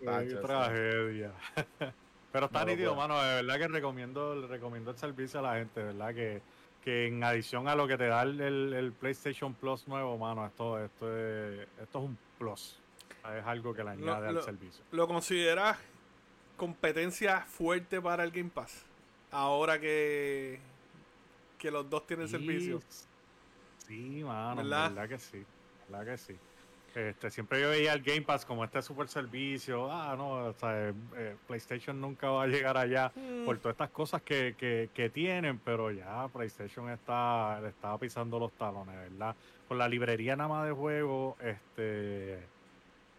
Qué tragedia. Pero está No nítido, mano. De verdad que recomiendo, le recomiendo el servicio a la gente, verdad que, que en adición a lo que te da el, el- el PlayStation Plus nuevo, mano, esto, esto, es, esto es un plus. Es algo que le añade lo- al servicio. ¿Lo consideras competencia fuerte para el Game Pass? Ahora que, que los dos tienen servicio. Sí, mano, ¿Verdad? verdad que sí, verdad que sí. Este, siempre yo veía el Game Pass como este super servicio. Ah, no, o sea, eh, PlayStation nunca va a llegar allá Mm, por todas estas cosas que, que, que tienen, pero ya PlayStation está, le estaba pisando los talones, ¿verdad? Con la librería nada más de juegos, este.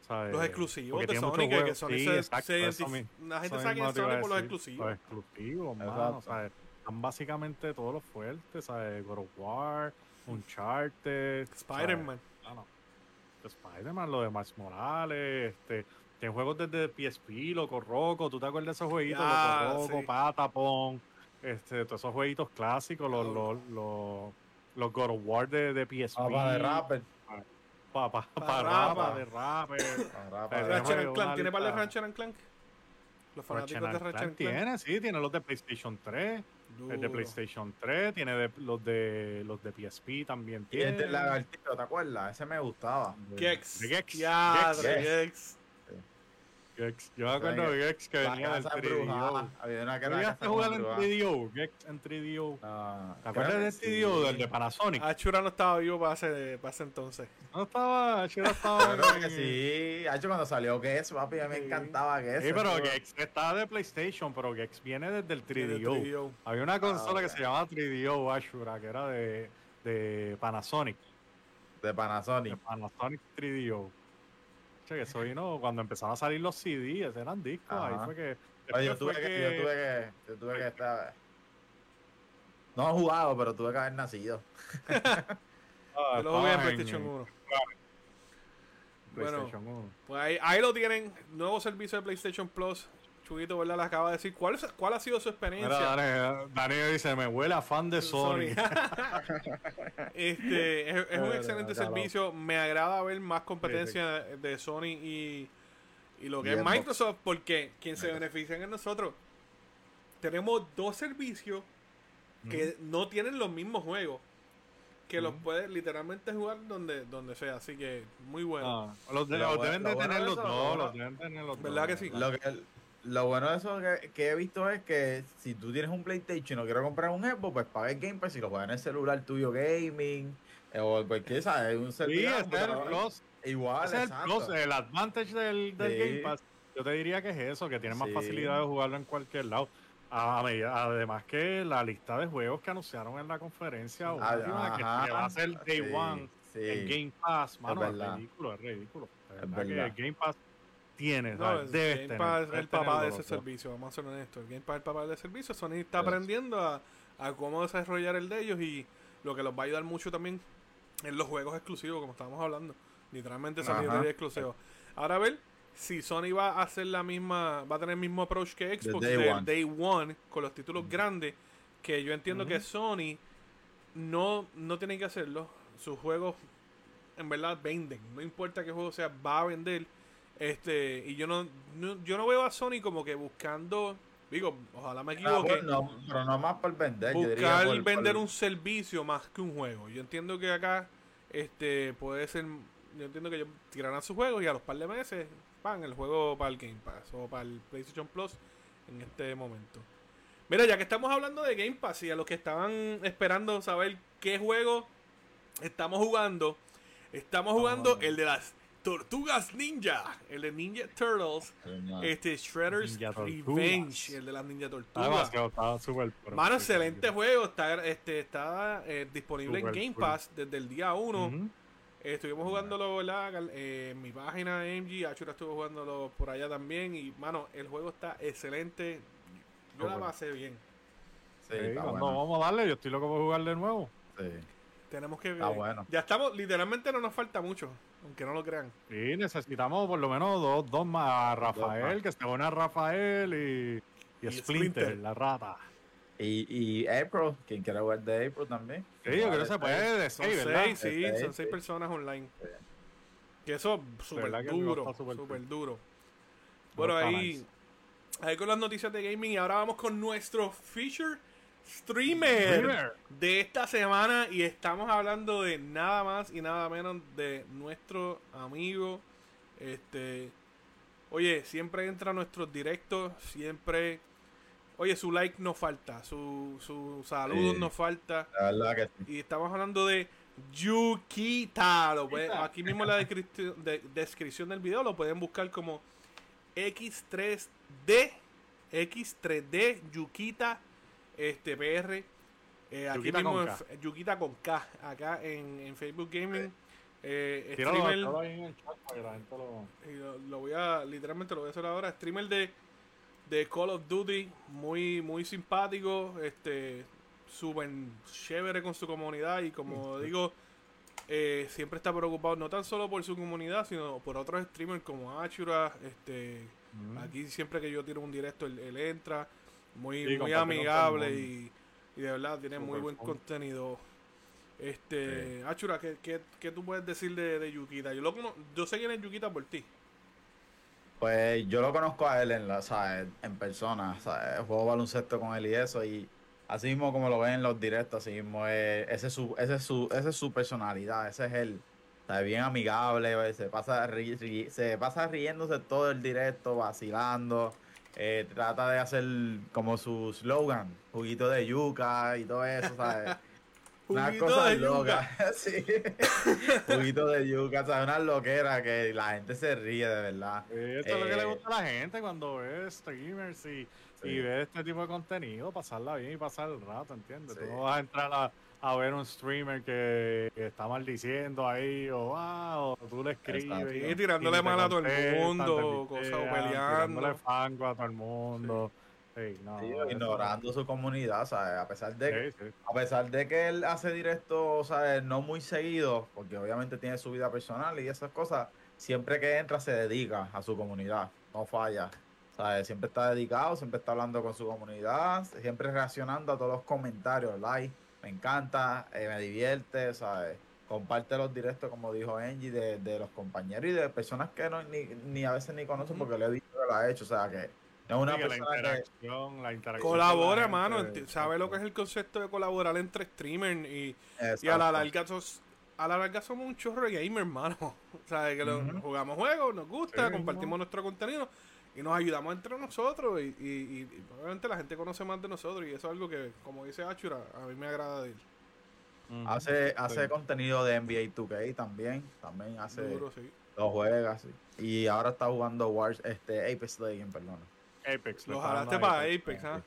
¿Sabes? Los exclusivos Porque de Sony, que, que juegos. Sony Sí, se, exacto, se eso identif- mi- La gente sabe quién es Sony por los exclusivos. Los exclusivos, mano. ¿sabes? Están básicamente todos los fuertes, ¿sabes? God of War, Uncharted. Spider-Man. Ah, no. Spider-Man, lo de Miles Morales, este, tienen juegos desde PSP, Loco Roco, ¿tú te acuerdas de esos jueguitos? Ah, Loco Roco, sí. Patapon, este, todos esos jueguitos clásicos, los, los, los, los God of War de, de PSP. Papá de rapper. Pa, pa, Pa' pa' rapa. rapa, de rapper. Rapper. Pero Ratchet Clank. ¿Tiene par de lista- Ratchet and Clank? Los fanáticos Ratchet de and Ratchet Clank and Clank. tiene, sí, tiene los de PlayStation 3, el de Duro. PlayStation 3, tiene de, los de los de PSP también Y el tiene. del lagartito, ¿te acuerdas? Ese me gustaba. Gex. De Gex. Ya, Gex. de Gex. Gex. Gex. Yo me acuerdo de Gex que venía del casa 3DO. embrujada. Había una que ¿Tú era la llegaste a jugar en embrujada. 3DO? Gex en 3DO. No, ¿Te acuerdas del sí. 3DO, del de Panasonic? Achura no estaba vivo para ese, para ese entonces. No estaba, Chira estaba Yo creo que sí. Ha hecho cuando salió Gex, papi, a mí me encantaba Gex. Sí, pero Gex está de PlayStation, pero Gex viene desde el De 3DO. 3DO. Había una consola ok. que se llamaba 3DO Ashura, que era de, de Panasonic. De De Panasonic. Panasonic 3DO. Che, que eso vino cuando empezaron a salir los CDs, eran discos. Ahí Ajá. fue que. Oye, yo tuve fue que, yo tuve que, yo tuve que estar. No he jugado, pero tuve que haber nacido. Ah, Yo lo jugué en PlayStation 1. Bueno, PlayStation 1. Pues ahí, ahí lo tienen. Nuevo servicio de PlayStation Plus. Chuguito, ¿verdad? Le acaba de decir. ¿Cuál, es- cuál ha sido su experiencia? Mira, Dani, Dani dice, me huele a fan de Sony. este, es, es un excelente servicio. Me agrada ver más competencia de Sony y, y lo que Y es Xbox. Microsoft, porque quien se benefician es nosotros. Tenemos dos servicios que no tienen los mismos juegos. Que los Ujú. puedes literalmente jugar donde, donde sea. Así que muy bueno. Ah, los, de- Lo los deben de lo bueno tener de los deben tener los ¿Verdad que sí? Lo, que, lo bueno de eso que, que he visto es que si tú tienes un PlayStation y no quieres comprar un Xbox, pues paga el Game Pass y lo juegas en el celular tuyo gaming eh, o cualquier, ¿sabes? Un Sí, ese es el plus. Igual, es el plus, el advantage del, del Sí. Game Pass. Yo te diría que es eso, que tiene más Sí. facilidad de jugarlo en cualquier lado. Además que la lista de juegos que anunciaron en la conferencia Ah, última, que, ajá. que va a ser Day Sí, One sí. en Game Pass, mano, es, verdad. ridículo, es ridículo. Es verdad que el Game Pass tiene, No, debes Game tener, Pass es debes el papá de ese servicio, vamos a ser honestos. El Game Pass es el papá del servicio. Sony está aprendiendo a, a cómo desarrollar el de ellos y lo que los va a ayudar mucho también en los juegos exclusivos, como estábamos hablando. Literalmente Ajá. de exclusivos. Ahora a ver si Sony va a hacer la misma, va a tener el mismo approach que Xbox day del one. Day One con los títulos grandes, que yo entiendo que. Sony no, no tiene que hacerlo. Sus juegos en verdad venden. No importa qué juego sea, va a vender. Este, y yo no, no- yo no veo a Sony como que buscando, digo, ojalá me Ah, equivoque, pues no, pero no más por vender. yo diría buscar por- vender por- un servicio más que un juego. Yo entiendo que acá este puede ser yo entiendo que ellos tirarán sus juegos y a los par de meses van el juego para el Game Pass o para el PlayStation Plus en este momento. Mira, ya que estamos hablando de Game Pass y a los que estaban esperando saber qué juego estamos jugando, estamos jugando el de las Tortugas Ninja, el de Ninja Turtles, este Shredder's Ninja. Revenge, el de las Ninja Además, Tortugas. que estaba súper pro. Mano, excelente juego. Está, este, está eh, disponible Super en Game cool. Pass desde el día 1. Ujú. Eh, estuvimos jugándolo ¿verdad? Eh, en mi página MG. Achura estuvo jugándolo por allá también. Y, mano, el juego está excelente. Yo la pasé bien. Sí, Sí, está cuando bueno. vamos a darle, yo estoy loco por jugar de nuevo. Sí. Tenemos que Está ver. bueno. Ya estamos, literalmente no nos falta mucho. Aunque no lo crean. Sí, necesitamos por lo menos dos, dos más. A Rafael, más. que se une a Rafael y, Y, Y Splinter, Splinter. la rata. Y, y April, quien quiera jugar de April también. Sí, yo creo que se puede de Son seis, sí, Seis, son seis sí. personas online. Sí. Que eso súper duro, súper duro. Bueno, ahí, nice. ahí con las noticias de gaming y ahora vamos con nuestro feature streamer, Streamer. de esta semana y estamos hablando de nada más y nada menos de nuestro amigo, este, oye, siempre entra a nuestros directos, siempre, oye, su like no falta, su, su saludo Sí. no falta. La verdad que sí. Y estamos hablando de Yukita. Lo puede- aquí mismo en la de- descripción del video lo pueden buscar como X3D. X3D Yukita este PR. Eh, aquí Yukita mismo con K. Yukita con K. Acá en, en Facebook Gaming. Eh, streamer- lo... lo, lo voy a, literalmente lo voy a hacer ahora. Streamer de, de Call of Duty, muy, muy simpático, este, súper chévere con su comunidad y como digo, eh, siempre está preocupado no tan solo por su comunidad, sino por otros streamers como Ashura, este, Mm. aquí siempre que yo tiro un directo él, él entra, muy, Sí, muy amigable y, y de verdad tiene muy buen contenido. Este, Achura, ¿qué, qué, qué tú puedes decir de, de Yukita? Yo, lo cono- yo sé quién es Yukita por ti. Pues yo lo conozco a él en, la, ¿sabes? en persona, ¿sabes? juego baloncesto con él y eso, y así mismo como lo ven en los directos, así mismo es, ese es su, ese es su, esa es su personalidad, ese es él, ¿sabes? bien amigable, se pasa, ri- ri- se pasa riéndose todo el directo, vacilando, eh, trata de hacer como su slogan, juguito de yuca y todo eso, ¿sabes? Una Juguito cosa de loca, sí. Juguito de yuca, ¿sabes? Una loquera que la gente se ríe de verdad. Esto es lo que le Eh, gusta a la gente cuando ve streamers y, Sí. y ve este tipo de contenido, pasarla bien y pasar el rato, ¿entiendes? Sí. Tú no vas a entrar a, a ver un streamer que, que está maldiciendo ahí o, ah, o tú le escribes. Exacto. y- tirándole y mal a todo el mundo, cosas, o pistean, peleando. Tirándole fango a todo el mundo. Sí, no, Sí, eso- ignorando su comunidad, ¿sabes? A pesar de, Sí, sí. a pesar de que él hace directo, ¿sabes? No muy seguido, porque obviamente tiene su vida personal y esas cosas, siempre que entra se dedica a su comunidad, no falla, ¿sabes? Siempre está dedicado, siempre está hablando con su comunidad, siempre reaccionando a todos los comentarios, like, me encanta, eh, me divierte, ¿sabes? Comparte los directos, como dijo Angie, de, de los compañeros y de personas que no, ni, ni a veces ni conocen Ujú. porque le he visto que lo ha hecho, o sea, que no es una Sí, que la persona que... interacción, la interacción. Colabora, la mano. gente, Sabe lo que es el concepto de colaborar entre streamers y, y a la larga sos- a la larga somos un chorro de gamers, hermano. ¿Sabes? Que lo- Ujú. jugamos juegos, nos gusta, Sí, compartimos nuestro contenido y nos ayudamos entre nosotros. Y, y- y- y obviamente la gente conoce más de nosotros y eso es algo que, como dice Achura, a mí me agrada de él. Hace, hace Sí. contenido de NBA 2K también, también hace, Duro, sí. lo juega, sí. Y ahora está jugando Wars, este, Apex Legends, perdón. Apex. Lo jalaste para Apex, ¿ah?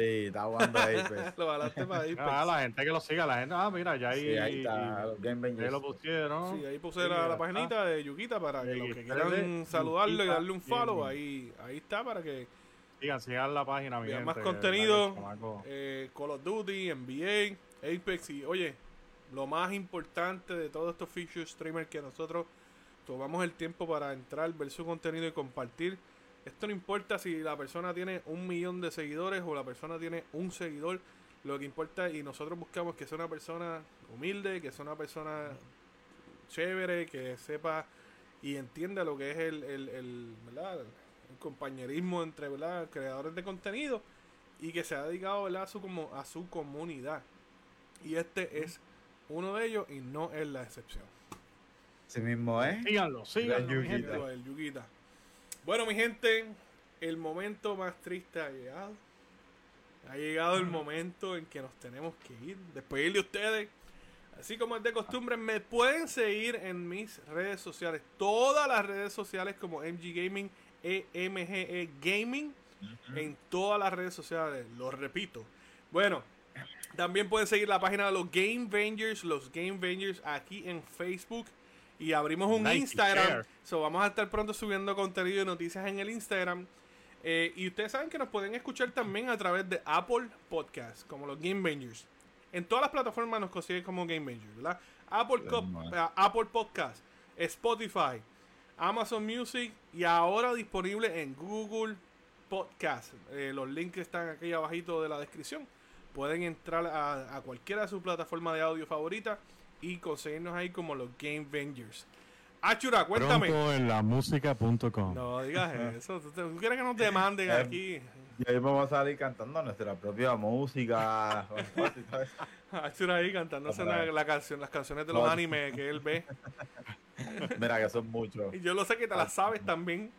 Sí, está jugando Apex. Lo jalaste para Apex. Ah, la gente que lo siga, la gente, ah, mira, ya ahí, sí, ahí está, los Game ahí lo pusieron. Sí, ahí puse Sí, la, la paginita de Yukita para que Sí, los que quieran saludarlo y Yukita darle un follow, ahí, ahí está para que Sigan, sigan la página, mi gente, más contenido. eh, Call of Duty, NBA, Apex y oye, lo más importante de todos estos feature streamers que nosotros tomamos el tiempo para entrar, ver su contenido y compartir. Esto no importa si la persona tiene un millón de seguidores o la persona tiene un seguidor. Lo que importa y nosotros buscamos que sea una persona humilde, que sea una persona chévere, que sepa y entienda lo que es el, el, el, ¿verdad? el compañerismo entre ¿verdad? creadores de contenido y que se ha dedicado ¿verdad? A, su, como, a su comunidad. Y este es uno de ellos y no es la excepción. Sí mismo, ¿eh? Síganlo, síganlo, el Yuquita. Bueno, mi gente, el momento más triste ha llegado. Ha llegado el momento en que nos tenemos que ir. Despedir de ustedes. Así como es de costumbre, me pueden seguir en mis redes sociales. Todas las redes sociales como MG Gaming, EMGE E Gaming. En todas las redes sociales. Lo repito. Bueno, también pueden seguir la página de los Game Vengers. Los Game Vengers aquí en Facebook. Y abrimos un Instagram. So, vamos a estar pronto subiendo contenido y noticias en el Instagram. Eh, y ustedes saben que nos pueden escuchar también a través de Apple Podcasts, como los Game Bangers. En todas las plataformas nos consiguen como Game Bangers, ¿verdad? Apple, eh, Apple Podcast, Spotify, Amazon Music y ahora disponible en Google Podcast. Eh, los links están aquí abajito de la descripción. Pueden entrar a, a cualquiera de sus plataformas de audio favorita y conseguirnos ahí como los Game Vengers. Achura, cuéntame. Pronto en la música.com. No digas eso. ¿Tú, tú quieres que nos demanden Eh, aquí? Y ahí vamos a salir cantando nuestra propia música. Achura ahí cantándose Otra la, vez. la canción, las canciones de los animes que él ve. Mira que son muchos. Y yo lo sé que te las sabes también.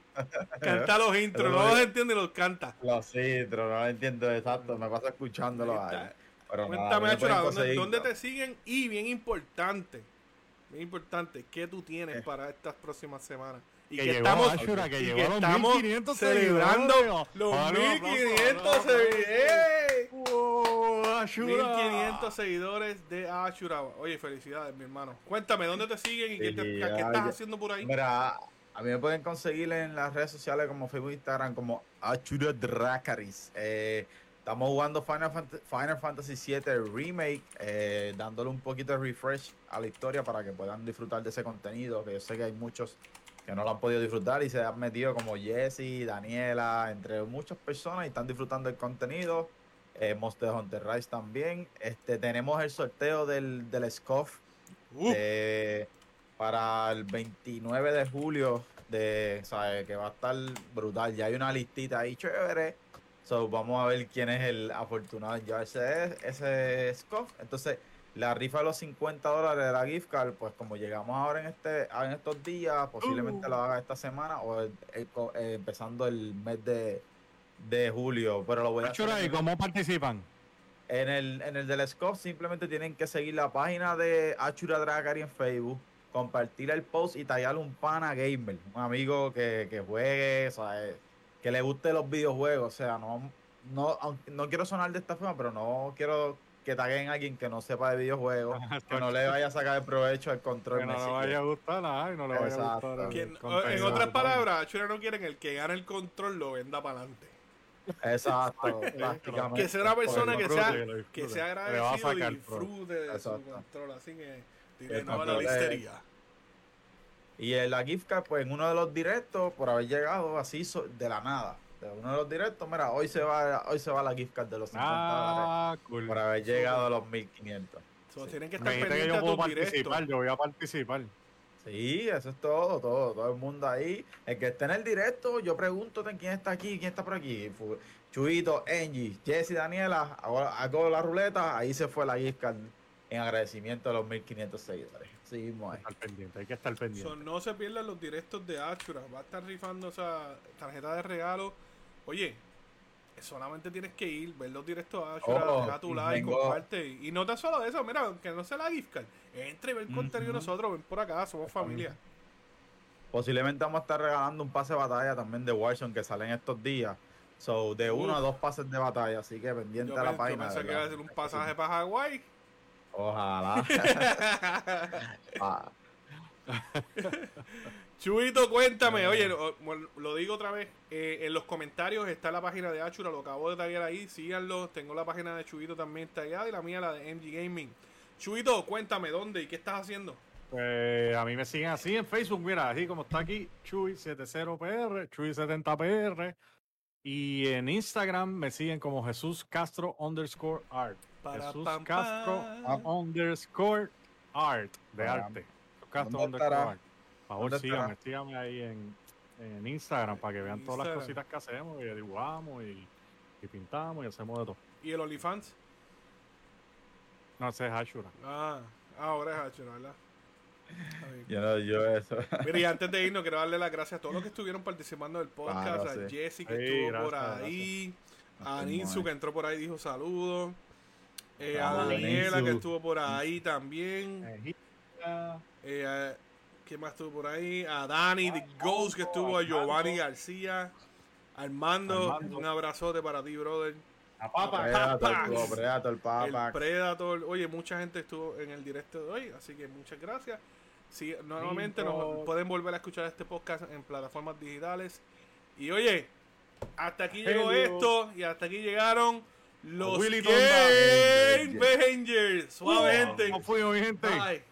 Canta los intros, no los entiende y los canta. Los citros, no lo entiendo exacto. Me pasa escuchándolo Ahí ahí. está. Pero nada, Cuéntame, pueden ¿dónde, te siguen? Y bien importante, bien importante, ¿qué tú tienes Eh. para estas próximas semanas? Y Que que, llegó estamos, Ashura, que y llegó que a los estamos 1500 celebrando seguidores. los Dale un aplauso, 1500 dale un aplauso. seguidores. ¡Wow, Ashura! 1500 seguidores de Ashura. Oye, felicidades, mi hermano. Cuéntame, ¿dónde te siguen y qué, te- estás ya. haciendo por ahí? Mira, a mí me pueden conseguir en las redes sociales como Facebook e Instagram como Achura Dracaris. Eh, estamos jugando Final, Fant- Final Fantasy VII Remake, eh, dándole un poquito de refresh a la historia para que puedan disfrutar de ese contenido, que yo sé que hay muchos que no lo han podido disfrutar y se han metido como Jesse, Daniela, entre muchas personas y están disfrutando el contenido. Eh, Monster Hunter Rise también. Este, tenemos el sorteo del, del SCOF Uh, de- para el 29 de julio de ¿sabes? que va a estar brutal ya hay una listita ahí chévere so vamos a ver quién es el afortunado en llevarse ese scoff entonces la rifa de los 50 dólares de la gift card pues como llegamos ahora en este en estos días posiblemente Uh. lo haga esta semana o el- el co- eh, empezando el mes de de julio pero lo voy a hacer ¿y cómo participan? en el, en el del Scope simplemente tienen que seguir la página de Achura Dragari en Facebook, compartir el post y tallarle un pana gamer, un amigo que, que juegue, o sea, eh, que le guste los videojuegos. O sea, no, no, aunque- no quiero sonar de esta forma, pero no quiero que taguen a alguien que no sepa de videojuegos, que no le vaya a sacar el provecho al control. Que no le vaya a gustar nada y no le vaya a Exacto. gustar. que- en otras palabras, Achura no quiere que el que gane el control lo venda para adelante. Exacto, prácticamente. Que sea una persona que sea, que sea agradecido y disfrute de su control. Así que no a la listería. Y en la gift card, pues en uno de los directos, por haber llegado así so- de la nada. De uno de los directos, mira, hoy se va, hoy se va la gift card de los 50 dólares. Ah, cool. Por haber llegado a los 1500. So, tienen que estar dijiste que pendientes yo a puedo directos. participar, yo voy a participar. Sí, eso es todo, todo, todo el mundo ahí. El que esté en el directo, yo pregunto quién está aquí, quién está por aquí. Chuito, Angie, Jesse, Daniela, hago, hago la ruleta, ahí se fue la gift card en agradecimiento a los 1500 seguidores. Sí, mismo es. Estar pendiente, hay que estar pendiente. So, no se pierdan los directos de Ashura. Va a estar rifando esa tarjeta de regalo. Oye, solamente tienes que ir, ver los directos de Ashura, Oh, deja tu y like, tengo- comparte. Y no tan solo eso, mira, que no sea la gift card. Entre y ve el contenido de Ujú. nosotros, ven por acá, somos familia. Posiblemente vamos a estar regalando un pase de batalla también de Warzone que sale en estos días. So, de uno Uf. a dos pases de batalla, así que pendiente Yo, a la pen- yo página. pensé de que iba a verdad. ser un pasaje para Hawái. Ojalá. Ah, Chuito, cuéntame. Oye, lo, lo digo otra vez. eh, en los comentarios está la página de Achura, lo acabo de taggear ahí. Síganlo. Tengo la página de Chuito también tagueada y la mía, la de MG Gaming. Chuito, cuéntame dónde y qué estás haciendo. Pues a mí me siguen así en Facebook, mira, así como está aquí, Chuy70PR, Chuy70PR. Y en Instagram me siguen como Jesús Castro underscore art. Para, Jesús pam, Castro pam. underscore art, de Para- arte. Castro ¿Dónde underscore art. Por favor, ¿Dónde síganme, síganme ahí en, en Instagram para que vean todas las cositas que hacemos y dibujamos y, y pintamos y hacemos de todo. ¿Y el OnlyFans? No, ese es Ashura. Ah, ahora es Achura, ¿verdad? Yo no, yo eso. Mira, y antes de irnos, quiero darle las gracias a todos los que estuvieron participando del podcast. Claro, a sí. Jesse que Sí, estuvo por gracias, ahí. A Ninsu que entró por ahí dijo saludos. Eh, a Daniela que estuvo por ahí también. Eh, a- ¿Quién más estuvo por ahí? A Dani, The Ghost que estuvo, a Giovanni García. Armando, Armando. un abrazote para ti, brother. A Papa. Predator, Predator, El Papax. Predator. Oye, mucha gente estuvo en el directo de hoy, así que muchas gracias. Sí, nuevamente nos pueden volver a escuchar este podcast en plataformas digitales. Y oye, hasta aquí llegó Hello. esto y hasta aquí llegaron los Willy Game. Avengers. Suavemente. ¿Cómo fuimos, mi gente? Bye.